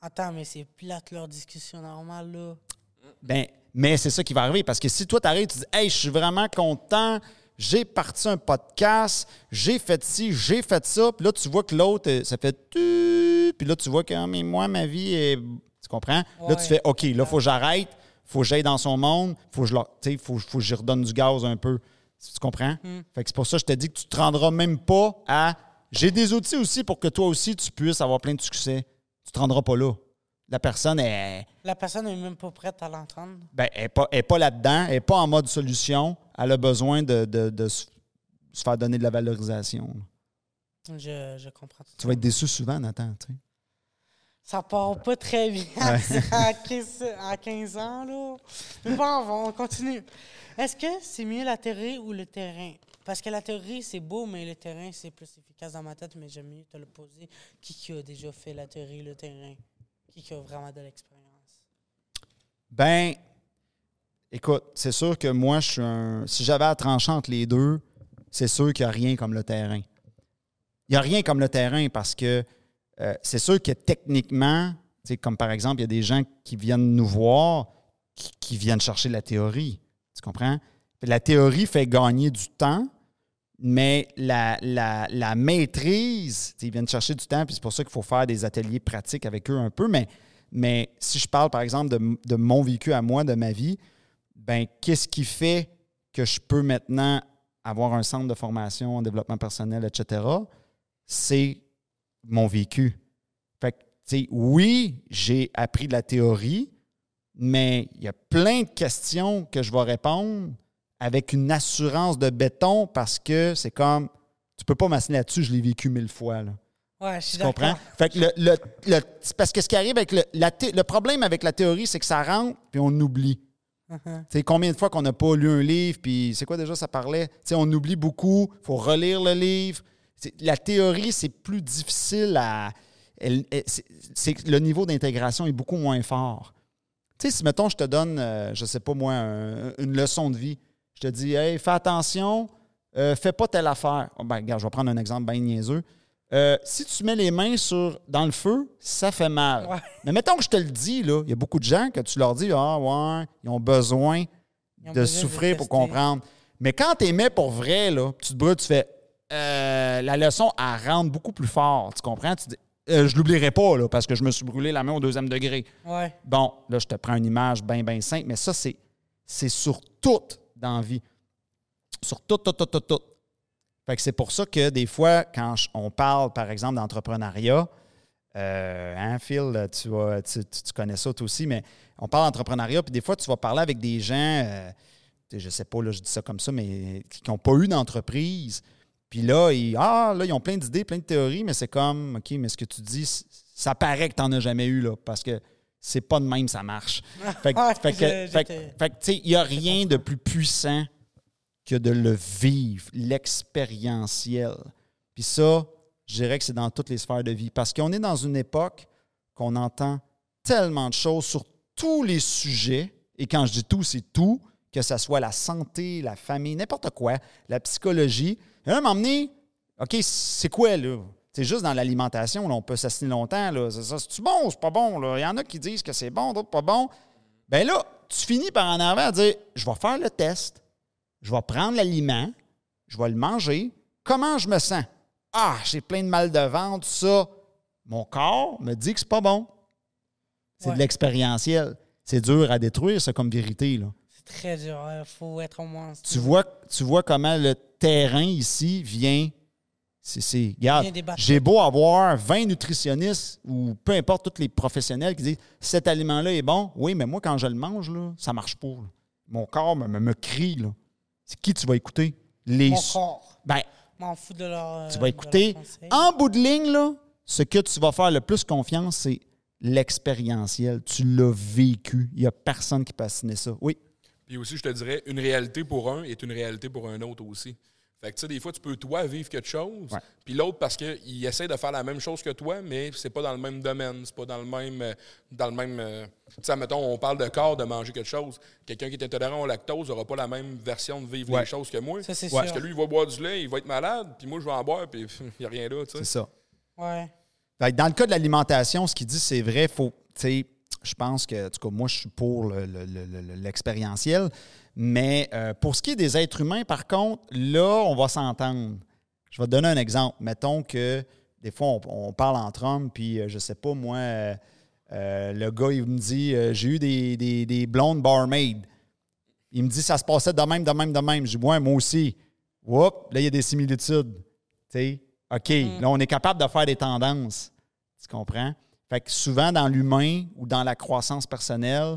Attends, mais c'est plate leur discussion normale, là. Ben, mais c'est ça qui va arriver parce que si toi, tu arrives, tu dis Hey, je suis vraiment content, j'ai parti un podcast, j'ai fait ci, j'ai fait ça, puis là, tu vois que l'autre, euh, ça fait tu, puis là, tu vois que Ah, mais moi, ma vie est. Tu comprends? Là, tu fais OK, là, il faut que j'arrête, faut que j'aille dans son monde, faut que je leur- faut que j'y redonne du gaz un peu. Tu comprends? Fait que c'est pour ça que je te dis que tu te rendras même pas à. J'ai des outils aussi pour que toi aussi, tu puisses avoir plein de succès. Tu te rendras pas là. La personne est. La personne n'est même pas prête à l'entendre. Ben, elle n'est pas, elle est pas là-dedans, elle n'est pas en mode solution. Elle a besoin de, de- de se se faire donner de la valorisation. Je, je comprends tout Tu vas être déçu souvent, Nathan. tu sais. Ça part pas très bien [laughs] à, 15, à 15 ans, là. Mais bon, on continue. Est-ce que c'est mieux la théorie ou le terrain? Parce que la théorie, c'est beau, mais le terrain, c'est plus efficace dans ma tête, mais j'aime mieux te le poser. Qui, qui a déjà fait la théorie le terrain? Qui, qui a vraiment de l'expérience? Ben, écoute, c'est sûr que moi, je suis un. Si j'avais à trancher entre les deux, c'est sûr qu'il n'y a rien comme le terrain. Il n'y a rien comme le terrain parce que euh, c'est sûr que techniquement, comme par exemple, il y a des gens qui viennent nous voir qui, viennent chercher la théorie. Tu comprends? La théorie fait gagner du temps, mais la, maîtrise, ils viennent chercher du temps, puis c'est pour ça qu'il faut faire des ateliers pratiques avec eux un peu. Mais, si je parle, par exemple, de, de mon vécu à moi, de ma vie, ben qu'est-ce qui fait que je peux maintenant avoir un centre de formation en développement personnel, etc., c'est mon vécu. Fait que, tu sais, oui, j'ai appris de la théorie, mais il y a plein de questions que je vais répondre avec une assurance de béton parce que c'est comme, tu peux pas m'assigner là-dessus, je l'ai vécu mille fois. Là. Ouais, je suis Tu comprends? Fait que le, le- le- parce que ce qui arrive avec le, la thé- le problème avec la théorie, c'est que ça rentre puis on oublie. Uh-huh. Tu sais, combien de fois qu'on n'a pas lu un livre, puis c'est quoi déjà ça parlait? Tu sais, on oublie beaucoup, il faut relire le livre. La théorie, c'est plus difficile à. elle- elle- le niveau d'intégration est beaucoup moins fort. Tu sais, si, mettons, je te donne, euh, je sais pas moi, un- une leçon de vie, je te dis, hey, fais attention, euh, fais pas telle affaire. Oh, ben, regarde, je vais prendre un exemple bien niaiseux. euh, si tu mets les mains sur, dans le feu, ça fait mal. Ouais. Mais mettons que je te le dis, là, il y a beaucoup de gens que tu leur dis Ah, ouais, ils ont besoin Ils ont de besoin de souffrir pour comprendre. Mais quand tu mets pour vrai, là, tu te brûles, tu fais euh, la leçon, elle rentre beaucoup plus fort. Tu comprends? Tu dis Euh, Je l'oublierai pas, là, parce que je me suis brûlé la main au deuxième degré. Ouais. Bon, là, je te prends une image bien, bien simple, mais ça, c'est, c'est sur tout dans la vie. Sur tout, tout, tout, tout, tout. Fait que c'est pour ça que des fois, quand on parle, par exemple, d'entrepreneuriat, euh, hein, Phil, tu, vas- tu, tu- tu connais ça toi aussi, mais on parle d'entrepreneuriat, puis des fois, tu vas parler avec des gens, euh, je sais pas, là, je dis ça comme ça, mais qui n'ont pas eu d'entreprise. Puis là, ils, ah, là, ils ont plein d'idées, plein de théories, mais c'est comme, OK, mais ce que tu dis, ça paraît que tu n'en as jamais eu, là, parce que c'est pas de même, ça marche. [laughs] Fait que, tu sais, il n'y a rien de plus puissant que de le vivre, l'expérientiel. Puis ça, je dirais que c'est dans toutes les sphères de vie. Parce qu'on est dans une époque qu'on entend tellement de choses sur tous les sujets. Et quand je dis tout, c'est tout, que ce soit la santé, la famille, n'importe quoi, la psychologie. Et là, m'emmener, OK, c'est quoi, là? C'est juste dans l'alimentation, là, on peut s'assiner longtemps. Là. C'est-tu bon ou c'est pas bon? là? Il y en a qui disent que c'est bon, d'autres pas bon. Ben là, tu finis par en arriver à dire je vais faire le test, je vais prendre l'aliment, je vais le manger. Comment je me sens? Ah, j'ai plein de mal de ventre, ça. Mon corps me dit que c'est pas bon. C'est Ouais. de l'expérientiel. C'est dur à détruire, ça, comme vérité. Là. C'est très dur. Il faut être au moins. Tu, vois, tu vois comment le terrain ici vient. C'est, regarde, j'ai beau avoir 20 nutritionnistes ou peu importe tous les professionnels qui disent cet aliment-là est bon. Oui, mais moi, quand je le mange, là, ça marche pas. là. Mon corps me, me, me crie. Là. C'est qui tu vas écouter? Les, Mon corps. Ben, M'en fous de leur. tu euh, vas écouter. En bout de ligne, là, ce que tu vas faire le plus confiance, c'est l'expérientiel. Tu l'as vécu. Il n'y a personne qui peut assigner ça. Oui. Puis aussi, je te dirais, une réalité pour un est une réalité pour un autre aussi. Fait que, tu sais, des fois, tu peux, toi, vivre quelque chose, Ouais. puis l'autre, parce qu'il essaie de faire la même chose que toi, mais c'est pas dans le même domaine, c'est pas dans le même. euh, Dans le même euh, tu sais, mettons, on parle de corps, de manger quelque chose. Quelqu'un qui est intolérant au lactose n'aura pas la même version de vivre Ouais. les choses que moi. Ça, c'est Parce sûr. que lui, il va boire du lait, il va être malade, puis moi, je vais en boire, puis [laughs] il n'y a rien là, tu C'est sais. ça. Ouais. Fait que dans le cas de l'alimentation, ce qu'il dit, c'est vrai, faut, tu sais, je pense que, en tout cas, moi, je suis pour le- le- le- le- l'expérientiel. Mais euh, pour ce qui est des êtres humains, par contre, là, on va s'entendre. Je vais te donner un exemple. Mettons que des fois, on, on parle entre hommes, puis euh, je sais pas, moi, euh, euh, le gars, il me dit J'ai eu des, des, des blondes barmaids. Il me dit Ça se passait de même, de même, de même. Je dis Ouais, moi aussi. Whoop, là, il y a des similitudes. Tu sais, OK, là, on est capable de faire des tendances. Tu comprends? Fait que souvent, dans l'humain ou dans la croissance personnelle,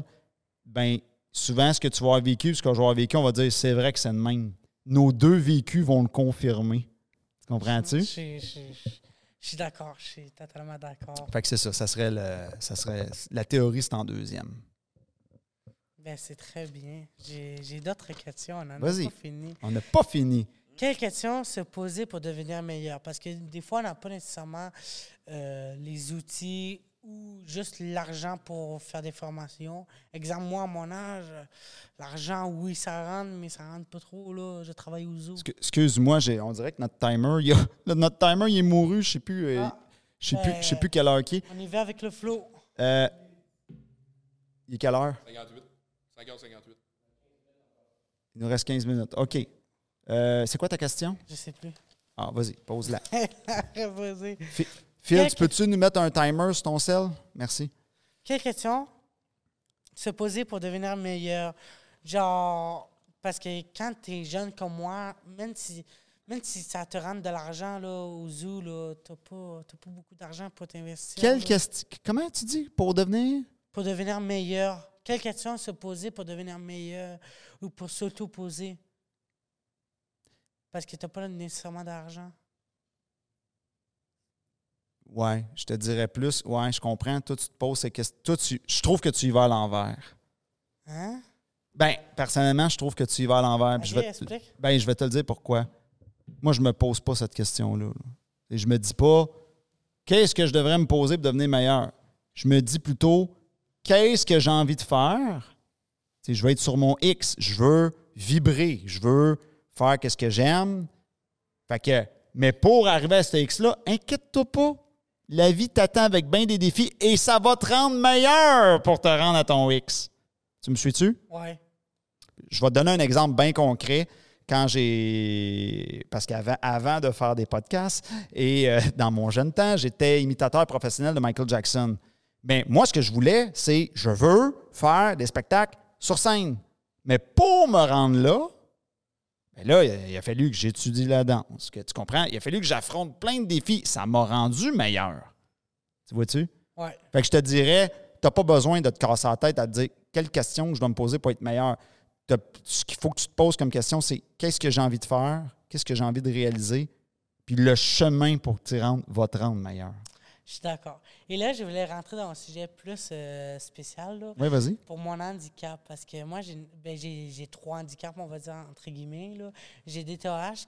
ben souvent, ce que tu vas avoir vécu, ce que je vais avoir vécu, on va dire c'est vrai que c'est le même. Nos deux vécus vont le confirmer. Tu comprends-tu? je suis- je suis d'accord. Je suis totalement d'accord. Fait que c'est ça. Ça serait, le, ça serait la théorie, c'est en deuxième. Ben, c'est très bien. J'ai d'autres questions. On n'en a pas fini. On n'a pas fini. Quelles questions se poser pour devenir meilleur? Parce que des fois, on n'a pas nécessairement euh, les outils ou juste l'argent pour faire des formations. Exemple, moi, à mon âge, euh, l'argent, oui, ça rentre, mais ça rentre pas trop. Là. Je travaille au zoo. Excu- Excuse-moi, on dirait que notre timer, il, a- [laughs] là, notre timer, il est mouru. Je sais plus, euh, Ah. je sais plus, je sais plus quelle heure qui est. On y va avec le flow. Euh, il est quelle heure? 58. 50-58. Il nous reste 15 minutes. OK. Euh, c'est quoi ta question? Je sais plus. Ah, vas-y, pose-la. [laughs] Vas-y. Phil, Quelle tu peux-tu nous mettre un timer sur ton cell? Merci. Quelle question? Se poser pour devenir meilleur? Genre, parce que quand tu es jeune comme moi, même si, même si ça te rentre de l'argent au zoo, tu n'as pas, t'as pas beaucoup d'argent pour t'investir. Quelle question? Comment tu dis? Pour devenir? Pour devenir meilleur. Quelle question se poser pour devenir meilleur ou pour s'auto-poser? Parce que tu n'as pas nécessairement d'argent. Ouais, je te dirais plus. Ouais, je comprends. Toi, tu te poses ces questions. Toi, tu, je trouve que tu y vas à l'envers. Hein? Ben, personnellement, je trouve que tu y vas à l'envers. puis Ok, je vais te-. Ben, je vais te le dire pourquoi. Moi, je me pose pas cette question-là. là. Et je me dis pas qu'est-ce que je devrais me poser pour devenir meilleur? Je me dis plutôt qu'est-ce que j'ai envie de faire? Je veux être sur mon X. Je veux vibrer. Je veux faire qu'est-ce que j'aime. Fait que Mais pour arriver à ce X-là, inquiète-toi pas. La vie t'attend avec bien des défis et ça va te rendre meilleur pour te rendre à ton X. Tu me suis-tu? Ouais. Je vais te donner un exemple bien concret. Quand j'ai. Parce qu'avant avant de faire des podcasts et euh, [laughs] dans mon jeune temps, j'étais imitateur professionnel de Michael Jackson. Mais moi, ce que je voulais, c'est je veux faire des spectacles sur scène. Mais pour me rendre là, là, il a, il a fallu que j'étudie la danse. Que, tu comprends? Il a fallu que j'affronte plein de défis. Ça m'a rendu meilleur. Tu vois-tu? Ouais. Fait que je te dirais, tu n'as pas besoin de te casser la tête à te dire quelle question je dois me poser pour être meilleur. Ce qu'il faut que tu te poses comme question, c'est qu'est-ce que j'ai envie de faire, qu'est-ce que j'ai envie de réaliser, puis le chemin pour que tu rentres va te rendre meilleur. Je suis d'accord. Et là, je voulais rentrer dans un sujet plus euh, spécial là, Oui, vas-y. pour mon handicap. Parce que moi, j'ai ben, trois handicaps, on va dire, entre guillemets. J'ai des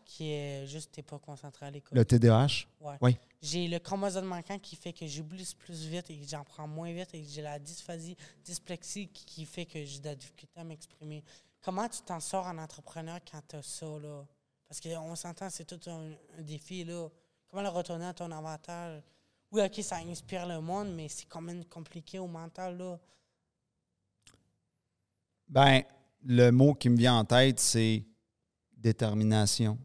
qui est juste, t'es pas concentré à l'école. Le TDAH. Ouais. Oui. J'ai le chromosome manquant qui fait que j'oublie plus vite et que j'en prends moins vite et que j'ai la dysphasie, dysplexie qui, qui fait que j'ai de la difficulté à m'exprimer. Comment tu t'en sors en entrepreneur quand tu as ça, là? Parce qu'on s'entend, c'est tout un, un défi, là. Comment le retourner à ton avantage? Oui, OK, ça inspire le monde, mais c'est quand même compliqué au mental, là. Ben, le mot qui me vient en tête, c'est détermination.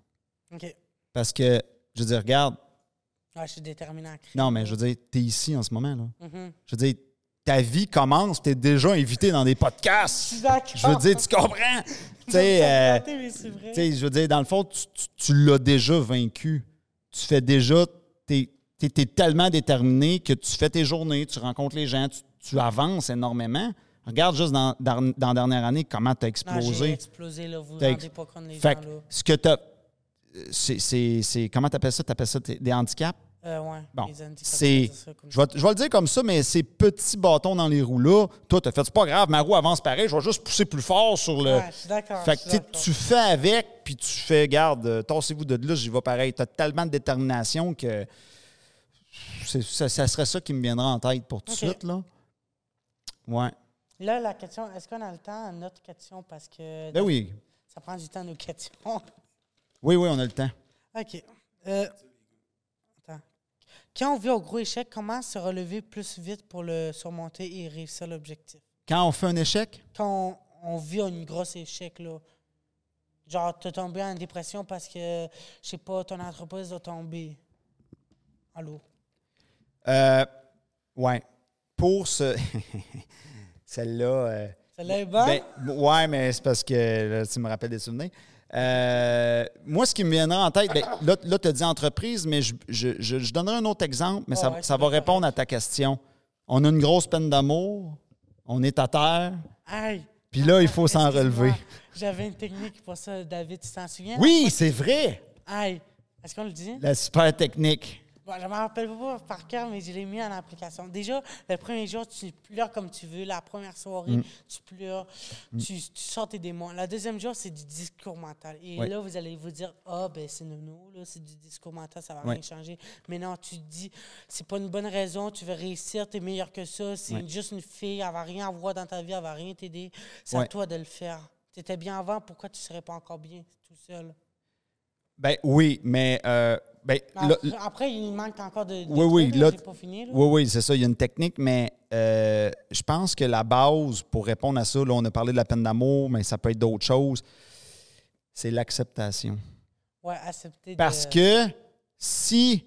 OK. Parce que, je veux dire, regarde, Ouais, je suis déterminé à créer. non, mais je veux dire, tu es ici en ce moment, là. Mhm. Je veux dire, ta vie commence, tu es déjà invité dans des podcasts. Je veux dire, tu comprends? [laughs] tu sais, euh, je veux dire, dans le fond, tu, tu- tu l'as déjà vaincu. Tu fais déjà, tu es, tellement déterminé que tu fais tes journées, tu rencontres les gens, tu, tu avances énormément. Regarde juste dans, dans, dans la dernière année comment tu as non, j'ai explosé. explosé, là. Vous T'as rendez pas compte, les Fait gens, là. ce que tu as. C'est, comment tu appelles ça? Tu appelles ça des handicaps? Euh, ouais. Bon, c'est. Je vais, je vais le dire comme ça, mais ces petits bâtons dans les roues-là, toi, tu as fait, c'est pas grave, ma roue avance pareil, je vais juste pousser plus fort sur le. Ouais, d'accord. Fait que tu fais avec, puis tu fais, garde, euh, tassez-vous de là, j'y vais pareil. Tu as tellement de détermination que ça, ça serait ça qui me viendra en tête pour tout de suite. Là. Ouais. Là, la question, est-ce qu'on a le temps à notre question? Parce que Ben oui. ça prend du temps, nos questions. [laughs] Oui, oui, on a le temps. OK. Euh, attends. Quand on vit au gros échec, comment se relever plus vite pour le surmonter et réussir l'objectif? Quand on fait un échec, Quand on, on vit un gros échec, là, genre, t'es tombé en dépression parce que, je sais pas, ton entreprise a tombé. Allô? Euh, ouais. Pour ce. [laughs] Celle-là. euh, Celle-là est bonne? Ben, ouais, mais c'est parce que là, tu me rappelles des souvenirs. Euh, moi, ce qui me viendra en tête, ben, là, là tu as dit entreprise, mais je, je, je- je donnerai un autre exemple, mais ça, ouais, ça va répondre à ta question. On a une grosse peine d'amour, on est à terre, Aïe! puis là, il faut s'en relever. J'avais une technique pour ça, David, tu t'en souviens? Oui, c'est vrai, Aïe! Est-ce qu'on le dit? la super technique. Bon, je ne me rappelle pas par cœur, mais je l'ai mis en application. Déjà, le premier jour, tu pleures comme tu veux. La première soirée, Mm. tu pleures. Tu, tu sors tes démons. Le deuxième jour, c'est du discours mental. Et Ouais. là, vous allez vous dire Ah, ben c'est nono, là, c'est du discours mental, ça va Ouais. rien changer. Mais non, tu te dis C'est pas une bonne raison, tu veux réussir, tu es meilleur que ça. C'est Ouais. juste une fille, elle va rien avoir dans ta vie, elle va rien t'aider. C'est à toi de le faire. Tu étais bien avant, pourquoi tu serais pas encore bien tout seul? Ben oui, mais euh, ben, là- Après, il manque encore de. de Oui, oui, trucs, là, j'ai pas fini. là. Oui, oui, c'est ça. Il y a une technique, mais euh, je pense que la base pour répondre à ça, là, on a parlé de la peine d'amour, mais ça peut être d'autres choses. C'est l'acceptation. Ouais, accepter Parce de- que si,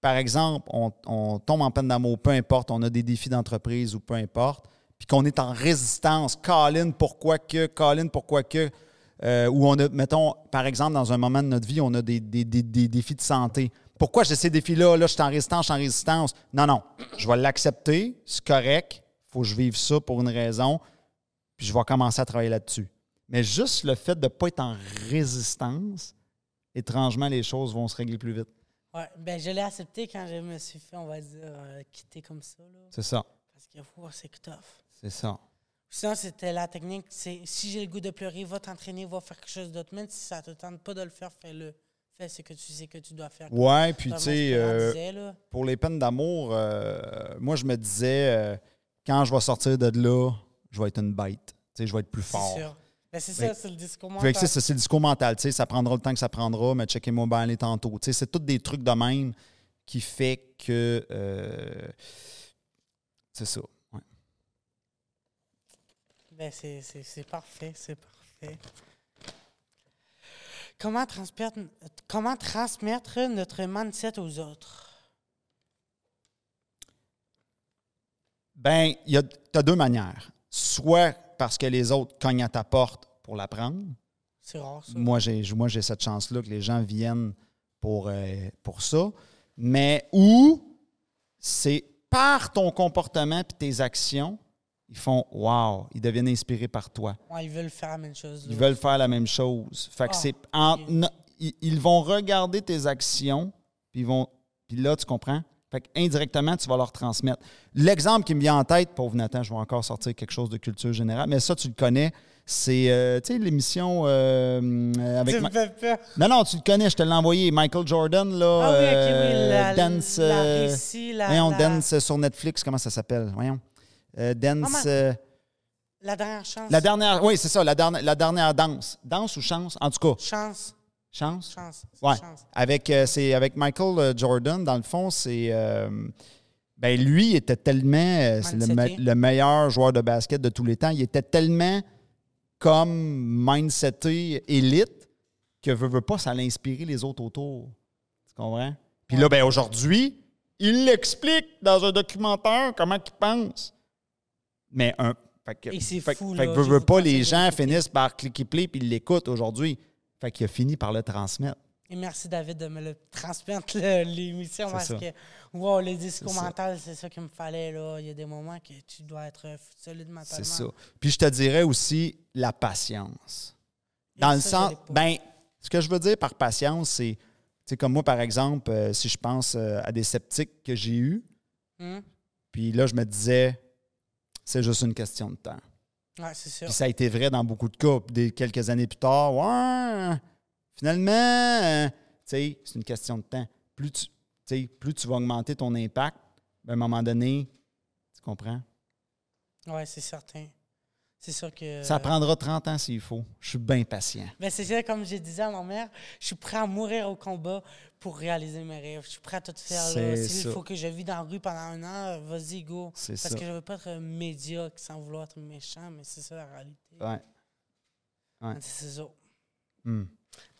par exemple, on, on tombe en peine d'amour, peu importe, on a des défis d'entreprise ou peu importe, puis qu'on est en résistance, Colin, pourquoi que, Colin, pourquoi que, euh, ou on a, mettons, par exemple, dans un moment de notre vie, on a des, des- des- des défis de santé. Pourquoi j'ai ces défis-là? Là, je suis en résistance, je suis en résistance. Non, non, je vais l'accepter, c'est correct, il faut que je vive ça pour une raison, puis je vais commencer à travailler là-dessus. Mais juste le fait de ne pas être en résistance, étrangement, les choses vont se régler plus vite. Ouais, ben, je l'ai accepté quand je me suis fait, on va dire, euh, quitter comme ça. C'est ça. parce que oh, c'est tough. C'est ça. Sinon, c'était la technique c'est si j'ai le goût de pleurer, va t'entraîner, va faire quelque chose d'autre. Même si ça te tente pas de le faire, fais-le. Fais ce que tu sais que tu dois faire. Ouais, puis tu sais, euh, pour les peines d'amour, euh, moi, je me disais, euh, quand je vais sortir de là, je vais être une bête. Tu sais, je vais être plus fort. sûr. Ben, c'est ça, c'est le discours mental. c'est le discours mental. tu sais, Ça prendra le temps que ça prendra, mais checkez-moi bien les tantôt. Tu sais, C'est tous des trucs de même qui fait que. euh, c'est ça. Ben, c'est, parfait, c'est parfait. Comment transmettre, comment transmettre notre mindset aux autres? Ben, tu as deux manières. Soit parce que les autres cognent à ta porte pour l'apprendre. C'est rare, ça. Moi, j'ai moi, j'ai cette chance-là que les gens viennent pour, euh, pour ça. Mais ou c'est par ton comportement et tes actions, ils font Wow, ils deviennent inspirés par toi. Ouais, ils veulent faire la même chose. Ils veulent faire la même chose. Fait que Ah, c'est en- ok. no- ils, ils vont regarder tes actions, puis ils vont puis là tu comprends? Fait que indirectement tu vas leur transmettre. L'exemple qui me vient en tête, pauvre Nathan, je vais encore sortir quelque chose de culture générale, mais ça tu le connais, c'est euh, tu sais l'émission euh, euh, avec Tu Ma- me fais peur. Non non, tu le connais, je te l'ai envoyé Michael Jordan là Ah oui, ok, oui, euh, la, Dance la récit, la, voyons, la, Dance sur Netflix, comment ça s'appelle? Voyons. Euh, dance euh, la dernière chance. la dernière oui, c'est ça, la dernière la dernière danse. Danse ou chance? En tout cas, Chance, chance? chance, Ouais. chance. Avec, euh, c'est avec Michael Jordan, dans le fond, c'est. ben lui, il était tellement. c'est le, me- Mindseté. le meilleur joueur de basket de tous les temps. Il était tellement comme mindseté élite que veut, veut pas, ça allait inspirer les autres autour. Tu comprends? Puis là, ben aujourd'hui, il l'explique dans un documentaire comment il pense. Mais un. Fait que, Et c'est fait, fou, fait là, que veut vous pas, les gens finissent par cliquer play puis ils l'écoutent aujourd'hui. Fait qu'il a fini par le transmettre. Et merci, David, de me le transmettre, le- l'émission, C'est parce ça. que, wow, le discours C'est ça. mental, c'est ça qu'il me fallait, là. Il y a des moments que tu dois être euh, solide mentalement. C'est ça. Puis je te dirais aussi la patience. Et Dans le ça, sens, ben, ce que je veux dire par patience, c'est, tu sais, comme moi, par exemple, euh, si je pense euh, à des sceptiques que j'ai eus, Hum? puis là, je me disais, c'est juste une question de temps. Ouais, c'est ça. Puis ça a été vrai dans beaucoup de cas. Des, quelques années plus tard, ouais, finalement, euh, tu sais, c'est une question de temps. Plus tu, plus tu vas augmenter ton impact, ben, à un moment donné, tu comprends? Ouais, c'est certain. C'est sûr que. Ça prendra 30 ans s'il faut. Je suis bien patient. Ben, c'est ça, comme j'ai disais à ma mère, je suis prêt à mourir au combat pour réaliser mes rêves. Je suis prêt à tout faire. S'il faut que je vis dans la rue pendant un an, vas-y, go. Parce ça. que je veux pas être médiocre sans vouloir être méchant, mais c'est ça la réalité. Ouais. ouais. C'est ça. Hmm.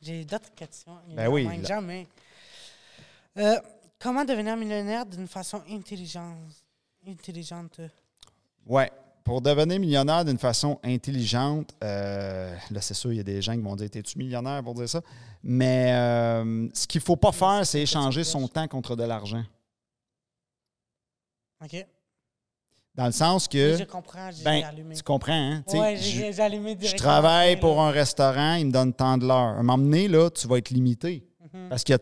J'ai d'autres questions. Il Ben oui, là. Jamais. Euh, comment devenir millionnaire d'une façon intelligente? Intelligente? Ouais. Pour devenir millionnaire d'une façon intelligente, euh, là, c'est sûr, il y a des gens qui vont dire T'es-tu millionnaire pour dire ça? Mais euh, ce qu'il ne faut pas faire, c'est échanger son temps contre de l'argent. OK? Dans le sens que. Oui, je comprends, j'ai ben, allumé. tu comprends, hein? Je- j'ai allumé Je directement. travaille là. pour un restaurant, il me donne tant de l'heure. À un moment donné, là, tu vas être limité Mhm. parce qu'il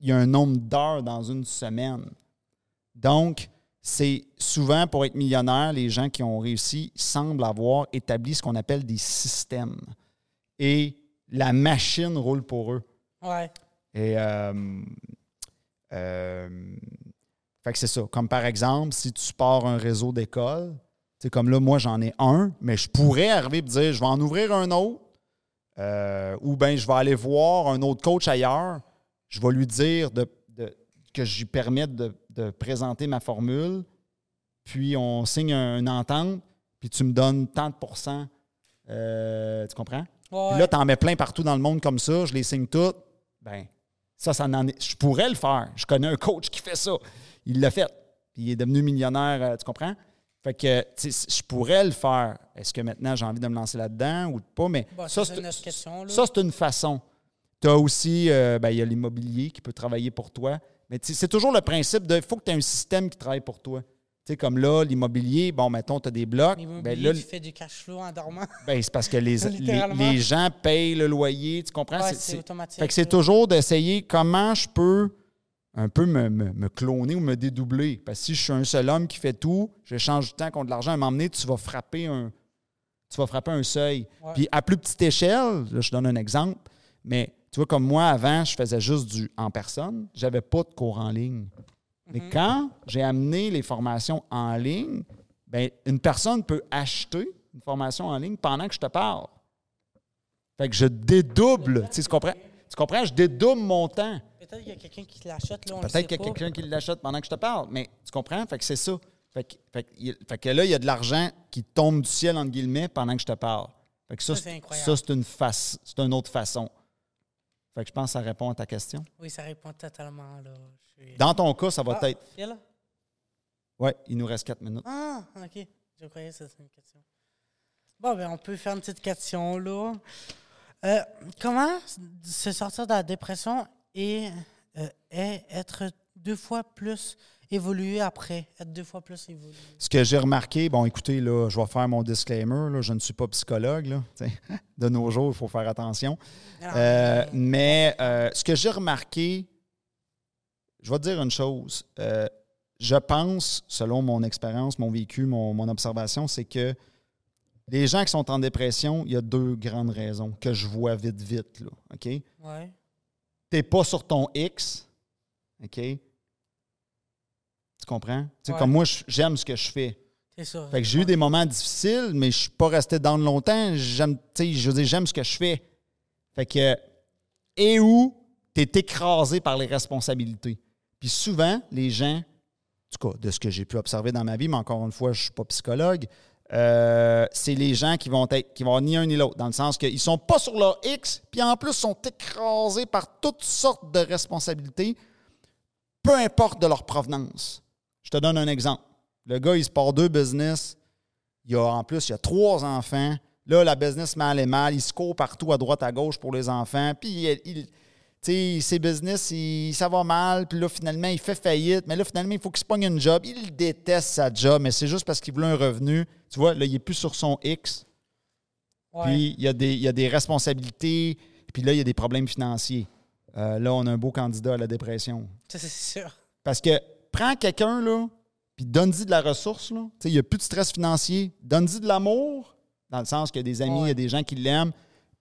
y a un nombre d'heures dans une semaine. Donc, c'est souvent pour être millionnaire, les gens qui ont réussi semblent avoir établi ce qu'on appelle des systèmes. Et la machine roule pour eux. Ouais. Et euh, euh, fait que c'est ça. Comme par exemple, si tu pars un réseau d'écoles, c'est comme là, moi j'en ai un, mais je pourrais arriver et dire je vais en ouvrir un autre. euh, ou bien je vais aller voir un autre coach ailleurs. Je vais lui dire de, de- que je lui permette de, de présenter ma formule. Puis on signe un- une entente, puis tu me donnes tant de pourcents. Euh, tu comprends? Ouais. Puis là, tu en mets plein partout dans le monde comme ça, je les signe toutes. Ben, ça, ça en est. Je pourrais le faire. Je connais un coach qui fait ça. Il l'a fait. Puis il est devenu millionnaire, euh, tu comprends? Fait que, tu sais, je pourrais le faire. Est-ce que maintenant j'ai envie de me lancer là-dedans ou pas? Mais Bon, ça, c'est une question, ça, une façon. Tu as aussi, euh, ben, il y a l'immobilier qui peut travailler pour toi. Mais c'est toujours le principe de, il faut que tu aies un système qui travaille pour toi. Tu sais, comme là, l'immobilier, bon, mettons, tu as des blocs. Ben, là, tu fais du cash flow en dormant. [laughs] ben, c'est parce que les, [laughs] les, les gens payent le loyer, tu comprends? Ouais, C'est- automatique, Fait que c'est toujours d'essayer comment je peux un peu me, me- me cloner ou me dédoubler. Parce que si je suis un seul homme qui fait tout, j'échange du temps contre de l'argent, à un moment donné, tu vas frapper un, tu vas frapper un seuil. Ouais. Puis à plus petite échelle, là, je donne un exemple, mais tu vois, comme moi, avant, je faisais juste du en personne, j'avais pas de cours en ligne. Mais Mhm. quand j'ai amené les formations en ligne, ben, une personne peut acheter une formation en ligne pendant que je te parle. Fait que je dédouble. Tu sais, tu comprends? Tu comprends? Je dédouble mon temps. Peut-être qu'il y a quelqu'un qui l'achète, Peut-être qu'il y a quelqu'un qui l'achète pendant que je te parle, mais tu comprends? Fait que c'est ça. Fait que, fait que il- fait que là, il y a de l'argent qui tombe du ciel, entre guillemets, pendant que je te parle. Fait que ça, Ça, c'est une face, une autre façon. Fait que je pense que ça répond à ta question. Oui, ça répond totalement, là. Suis- Dans ton cas, ça va Ah, être. il est là? Ouais, il nous reste quatre minutes. Ah, OK. Je croyais que c'était une question. Bon, ben, on peut faire une petite question, là. Euh, comment se sortir de la dépression et, euh, et être deux fois plus évolué après? Être deux fois plus évolué. Ce que j'ai remarqué, bon, écoutez, là, je vais faire mon disclaimer, là, je ne suis pas psychologue. Là, tu [laughs] de nos jours, il faut faire attention. Alors, Euh, mais euh, ce que j'ai remarqué, je vais te dire une chose. Euh, je pense, selon mon expérience, mon vécu, mon, mon observation, c'est que les gens qui sont en dépression, il y a deux grandes raisons que je vois vite, vite. Là, OK? ouais. T'es pas sur ton X. OK? Tu comprends? Ouais. Comme moi, j'aime ce que je fais. C'est ça. Fait que j'ai eu des moments difficiles, mais je suis pas resté dans longtemps. J'aime, je veux dire, j'aime ce que je fais. Fait que, et où tu es écrasé par les responsabilités. Puis souvent, les gens, en tout cas, de ce que j'ai pu observer dans ma vie, mais encore une fois, je suis pas psychologue, euh, c'est les gens qui vont être, qui vont avoir ni un ni l'autre, dans le sens qu'ils sont pas sur leur X, puis en plus sont écrasés par toutes sortes de responsabilités, peu importe de leur provenance. Je te donne un exemple. Le gars, il se part deux business. Il a en plus, il a trois enfants. Là, la business mal est mal. Il se court partout à droite, à gauche pour les enfants. Puis, il, il- tu sais, ses business, il- ça va mal. Puis là, finalement, il fait faillite. Mais là, finalement, il faut qu'il se pogne une job. Il déteste sa job, mais c'est juste parce qu'il voulait un revenu. Tu vois, là, il n'est plus sur son X. Ouais. Puis, il y, a des, il y a des responsabilités. Puis là, il y a des problèmes financiers. Euh, là, on a un beau candidat à la dépression. Ça, c'est sûr. Parce que prends quelqu'un, là, puis donne-y de la ressource, là. Tu sais, il n'y a plus de stress financier. Donne-y de l'amour, dans le sens qu'il y a des amis, il y a des gens qui l'aiment.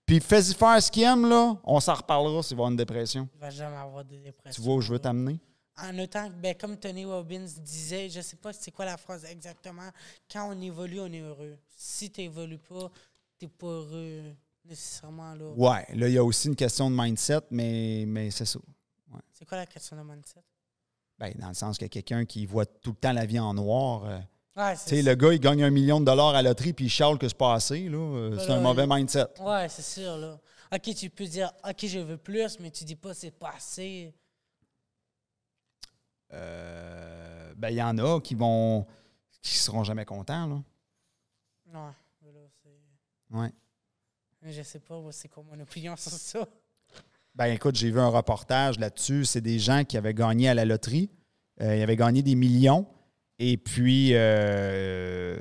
Puis fais-y faire ce qu'il aime, là. On s'en reparlera s'il va avoir une dépression. Il va jamais avoir de dépression. Tu vois où je veux t'amener? En autant que, ben, comme Tony Robbins disait, je sais pas c'est quoi la phrase exactement, quand on évolue, on est heureux. Si tu n'évolues pas, tu n'es pas heureux nécessairement. là. Ouais, là, il y a aussi une question de mindset, mais, mais c'est ça. C'est quoi la question de mindset? Ben, dans le sens a quelqu'un qui voit tout le temps la vie en noir. euh, Ouais, tu c'est sais, le gars, il gagne un million de dollars à la loterie, puis il chiale que c'est pas assez, là. Euh, C'est un mauvais mindset. Ouais, c'est sûr, là. OK, tu peux dire, OK, je veux plus, mais tu dis pas c'est pas assez. Euh, ben, il y en a qui vont. qui seront jamais contents, là. Non, là, c'est... Ouais. Je sais pas, c'est quoi mon opinion sur ça. Ben écoute, j'ai vu un reportage là-dessus. C'est des gens qui avaient gagné à la loterie. Euh, ils avaient gagné des millions. Et puis, euh,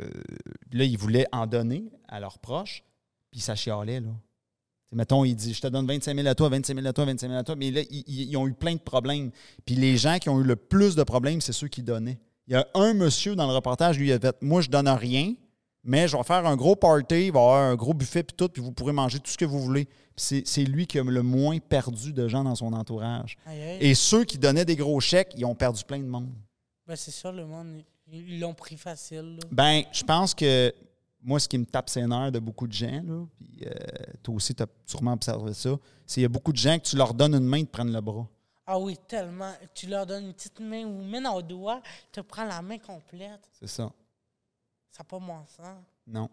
là, ils voulaient en donner à leurs proches. Puis ça chialait, là. Mettons, il dit Je te donne 25 000 à toi, 25 000 à toi, 25 000 à toi. Mais là, ils, ils- ils ont eu plein de problèmes. Puis les gens qui ont eu le plus de problèmes, c'est ceux qui donnaient. Il y a un monsieur dans le reportage, lui, il a fait Moi, je donne rien, mais je vais faire un gros party, il va y avoir un gros buffet, puis tout, puis vous pourrez manger tout ce que vous voulez. C'est lui qui a le moins perdu de gens dans son entourage. Et ceux qui donnaient des gros chèques, ils ont perdu plein de monde. Ben, c'est sûr, le monde, ils l'ont pris facile, là. Ben, je pense que moi, ce qui me tape ses nerfs de beaucoup de gens, là, puis euh, toi aussi, tu as sûrement observé ça, c'est qu'il y a beaucoup de gens que tu leur donnes une main, ils te prennent le bras. Ah oui, tellement. Tu leur donnes une petite main ou même au doigt, tu te prends la main complète. C'est ça. Ça n'a pas mon sens. Non.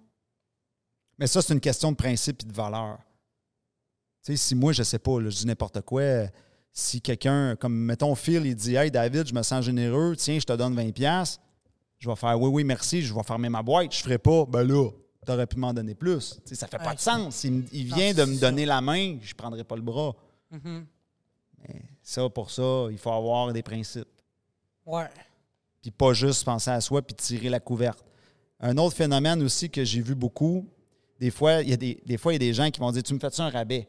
Mais ça, c'est une question de principe et de valeur. Tu sais, si moi, je sais pas, là, je dis n'importe quoi, si quelqu'un, comme mettons Phil, il dit Hey David, je me sens généreux, tiens, je te donne 20$, je vais faire Oui, oui, merci, je vais fermer ma boîte. Je ferai pas, ben là, tu aurais pu m'en donner plus. Tu sais, ça fait pas Ouais. de sens. Il, Non, vient de me donner la main, je prendrai pas le bras. Mhm. Ça, pour ça, il faut avoir des principes. Ouais. Puis pas juste penser à soi puis tirer la couverte. Un autre phénomène aussi que j'ai vu beaucoup, des fois, il y a des, des fois, il y a des gens qui vont dire Tu me fais-tu un rabais?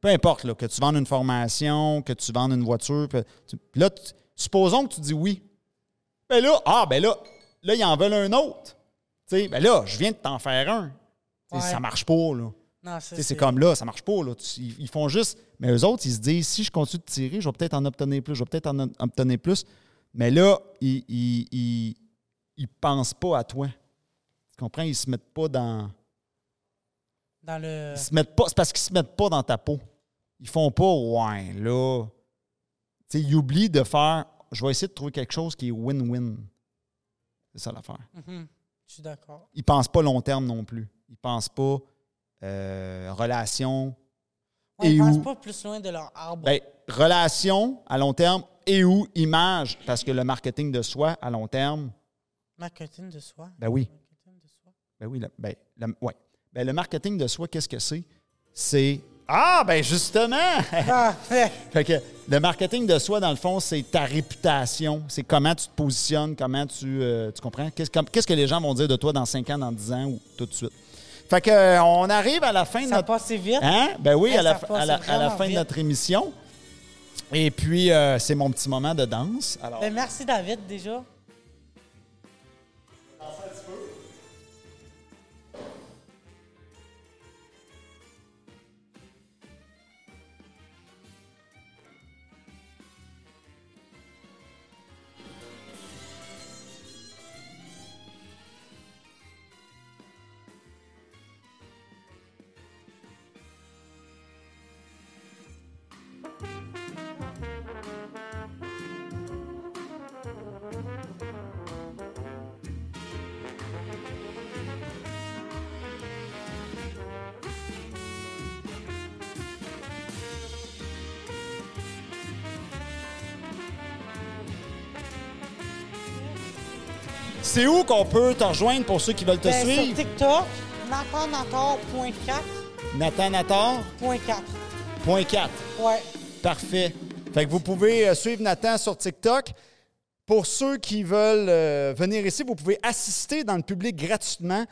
Peu importe, là, que tu vendes une formation, que tu vendes une voiture. Tu- là, tu- supposons que tu dis oui. Ben là, ah, ben là, là, ils en veulent un autre. Tu sais, ben là, je viens de t'en faire un. Ouais. Ça marche pas, là. C'est comme là, ça marche pas. Là. Tu- Ils, ils font juste. Mais eux autres, ils se disent si je continue de tirer, je vais peut-être en obtenir plus, je vais peut-être en en obtenir plus. Mais là, ils, ils, ils, ils pensent pas à toi. Comprends? Ils se mettent pas dans. Dans le. Ils se mettent pas. C'est parce qu'ils se mettent pas dans ta peau. Ils font pas, ouais, là. Tu sais, ils oublient de faire. Je vais essayer de trouver quelque chose qui est win-win. C'est ça l'affaire. Mhm. Je suis d'accord. Ils pensent pas long terme non plus. Ils pensent pas euh, relation. Ouais, Et ils pensent où? pas plus loin de leur arbre. Ben, relation à long terme et ou image. Parce que le marketing de soi à long terme, Marketing de soi. ben oui. Ben oui, le, ben, ouais. Ben, le marketing de soi, qu'est-ce que c'est? C'est. Ah, ben justement! Ah, [laughs] ouais. fait que le marketing de soi, dans le fond, c'est ta réputation. C'est comment tu te positionnes, comment tu. euh, tu comprends? Qu'est-ce, que les gens vont dire de toi dans 5 ans, dans 10 ans ou tout de suite? Fait que, euh, on arrive à la fin de Ça notre. passe vite. Hein? Ben oui, Ouais, à la, à la- à la fin de notre émission. Et puis, euh, c'est mon petit moment de danse. Alors, Ben, merci, David, déjà. C'est où qu'on peut te rejoindre pour ceux qui veulent te Ben, sur suivre? TikTok, nathanator.4. Nathanator.4. Point 4. Ouais. Parfait. Fait que vous pouvez euh, suivre Nathan sur TikTok. Pour ceux qui veulent euh, venir ici, vous pouvez assister dans le public gratuitement.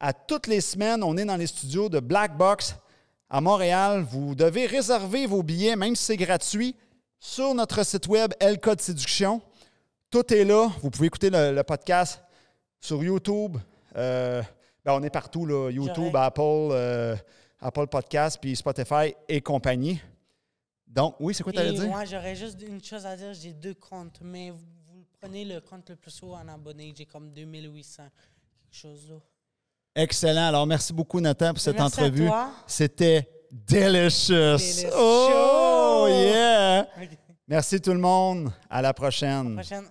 À toutes les semaines, on est dans les studios de Black Box à Montréal. Vous devez réserver vos billets, même si c'est gratuit, sur notre site web El Code Séduction. Tout est là. Vous pouvez écouter le, le podcast sur YouTube. Euh, ben, on est partout, là. YouTube, Apple, euh, Apple Podcast, puis Spotify et compagnie. Donc, oui, c'est quoi tu allais dire? moi, j'aurais juste une chose à dire. J'ai deux comptes, mais vous, vous prenez le compte le plus haut en abonnés. J'ai comme 2800. Quelque chose là. Excellent. Alors, merci beaucoup, Nathan, pour cette Merci à entrevue. C'était delicious. Delicious. Oh, yeah. [laughs] Merci tout le monde. À la prochaine. Prochaine.